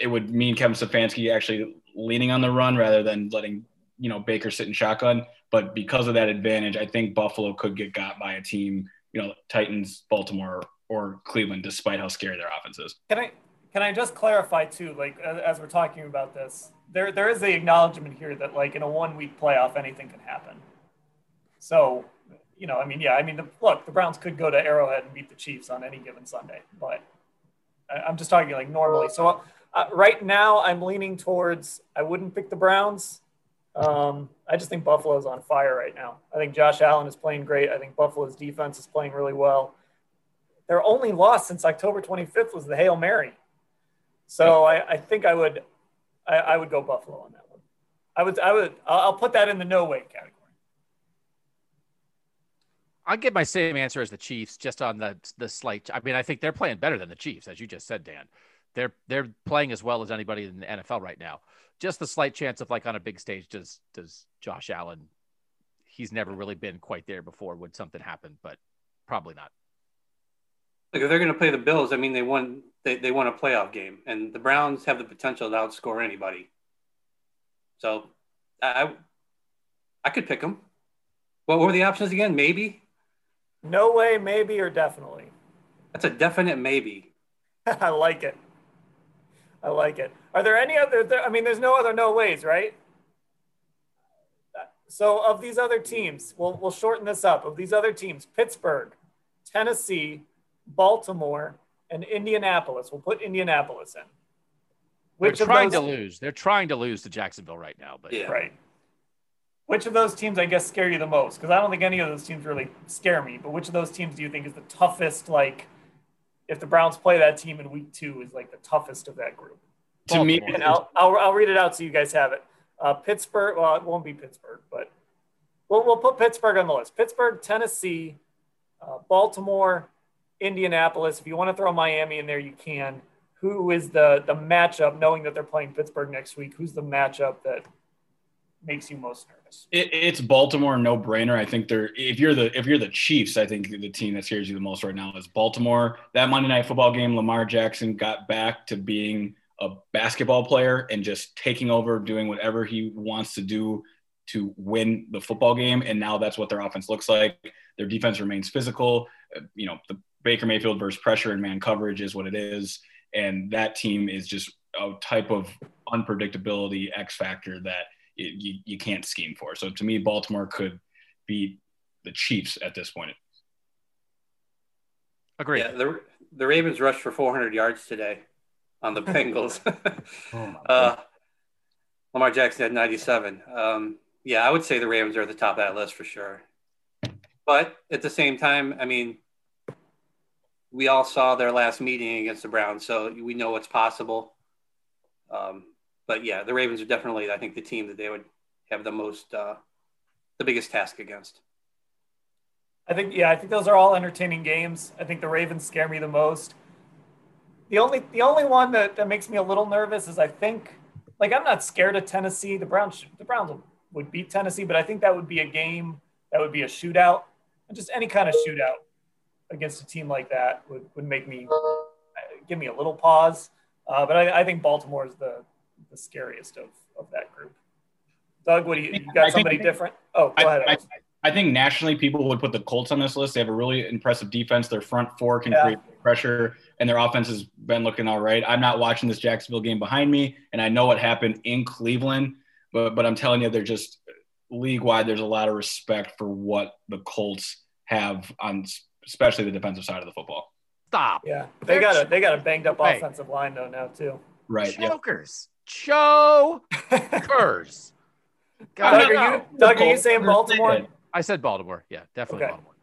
It would mean Kevin Stefanski actually leaning on the run rather than letting you know Baker sit in shotgun. But because of that advantage, I think Buffalo could get got by a team, you know, Titans, Baltimore, or Cleveland, despite how scary their offense is. Can I can I just clarify too? Like as, we're talking about this, there there is the acknowledgement here that like in a one week playoff, anything can happen. So, you know, I mean, yeah, I mean, the, look, the Browns could go to Arrowhead and beat the Chiefs on any given Sunday, but I'm just talking like normally. So uh, right now, I'm leaning towards I wouldn't pick the Browns. Um, I just think Buffalo's on fire right now. I think Josh Allen is playing great. I think Buffalo's defense is playing really well. Their only loss since October 25th was the Hail Mary. So I, I think I would, I, I would go Buffalo on that one. I would, I would, I'll I'll put that in the no way category. I'll give my same answer as the Chiefs, just on the the slight. I mean, I think they're playing better than the Chiefs, as you just said, Dan. They're they're playing as well as anybody in the NFL right now. Just the slight chance of like on a big stage, does does Josh Allen? He's never really been quite there before. Would something happen? But probably not. Like if they're going to play the Bills, I mean, they won they, they won a playoff game, and the Browns have the potential to outscore anybody. So, I I could pick them. What were the options again? Maybe. No way, maybe, or definitely. That's a definite maybe. I like it. I like it. Are there any other? There, I mean, there's no other no ways, right? So of these other teams, we'll we'll shorten this up. Of these other teams, Pittsburgh, Tennessee, Baltimore, and Indianapolis. We'll put Indianapolis in. Which They're of trying those? to lose. They're trying to lose to Jacksonville right now. But Right. Which of those teams, I guess, scare you the most? Because I don't think any of those teams really scare me. But which of those teams do you think is the toughest? Like, if the Browns play that team in Week Two, is like the toughest of that group. To me, and I'll, I'll I'll read it out so you guys have it. Uh, Pittsburgh. Well, it won't be Pittsburgh, but we'll we'll put Pittsburgh on the list. Pittsburgh, Tennessee, uh, Baltimore, Indianapolis. If you want to throw Miami in there, you can. Who is the the matchup? Knowing that they're playing Pittsburgh next week, who's the matchup that makes you most nervous? It, it's Baltimore, no brainer. I think they're if you're the if you're the Chiefs, I think the team that scares you the most right now is Baltimore. That Monday Night Football game, Lamar Jackson got back to being a basketball player and just taking over, doing whatever he wants to do to win the football game. And now that's what their offense looks like. Their defense remains physical. Uh, You know, the Baker Mayfield versus pressure and man coverage is what it is. And that team is just a type of unpredictability X factor that it, you, you can't scheme for. So to me, Baltimore could beat the Chiefs at this point. Agree. Yeah, the the Ravens rushed for 400 yards today on the Bengals. uh, Lamar Jackson had 97. Um, yeah, I would say the Ravens are at the top of that list for sure. But at the same time, I mean, we all saw their last meeting against the Browns, so we know what's possible. Um, but yeah, the Ravens are definitely, I think, the team that they would have the most, uh, the biggest task against. I think yeah, I think those are all entertaining games. I think the Ravens scare me the most. The only the only one that, that makes me a little nervous is I think like I'm not scared of Tennessee. The Browns the Browns would beat Tennessee, but I think that would be a game that would be a shootout. Just any kind of shootout against a team like that would, would make me give me a little pause. Uh, but I, I think Baltimore is the the scariest of, of that group. Doug, what do you, you I got think- somebody different? Oh, go I, ahead. I, I think nationally, people would put the Colts on this list. They have a really impressive defense. Their front four can Yeah. create pressure, and their offense has been looking all right. I'm not watching this Jacksonville game behind me, and I know what happened in Cleveland, but but I'm telling you, they're just league wide. There's a lot of respect for what the Colts have on, especially the defensive side of the football. Stop. Yeah, they got a they got a banged up Hey. offensive line though now too. Right. Yeah. Chokers. Chokers. Doug, are you Doug, are you saying Baltimore? I said Baltimore. Yeah, definitely Okay. Baltimore.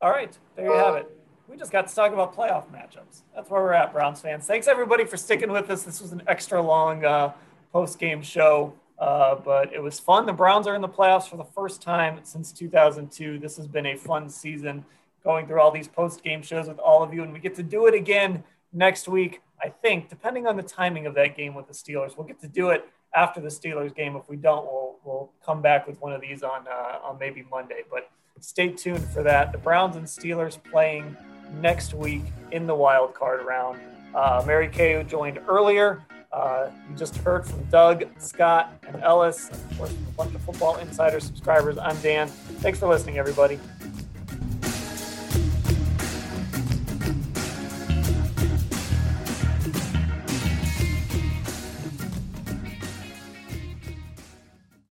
All right, there you have it. We just got to talk about playoff matchups. That's where we're at, Browns fans. Thanks everybody for sticking with us. This was an extra long uh, post game show, uh, but it was fun. The Browns are in the playoffs for the first time since 2002. This has been a fun season going through all these post game shows with all of you, and we get to do it again next week. I think, depending on the timing of that game with the Steelers, we'll get to do it after the Steelers game. If we don't, we'll we'll come back with one of these on uh, on maybe Monday. But stay tuned for that. The Browns and Steelers playing next week in the wild card round. Uh, Mary Kay, who joined earlier, uh, you just heard from Doug, Scott, and Ellis, of course, a bunch of Football Insider subscribers. I'm Dan. Thanks for listening, everybody.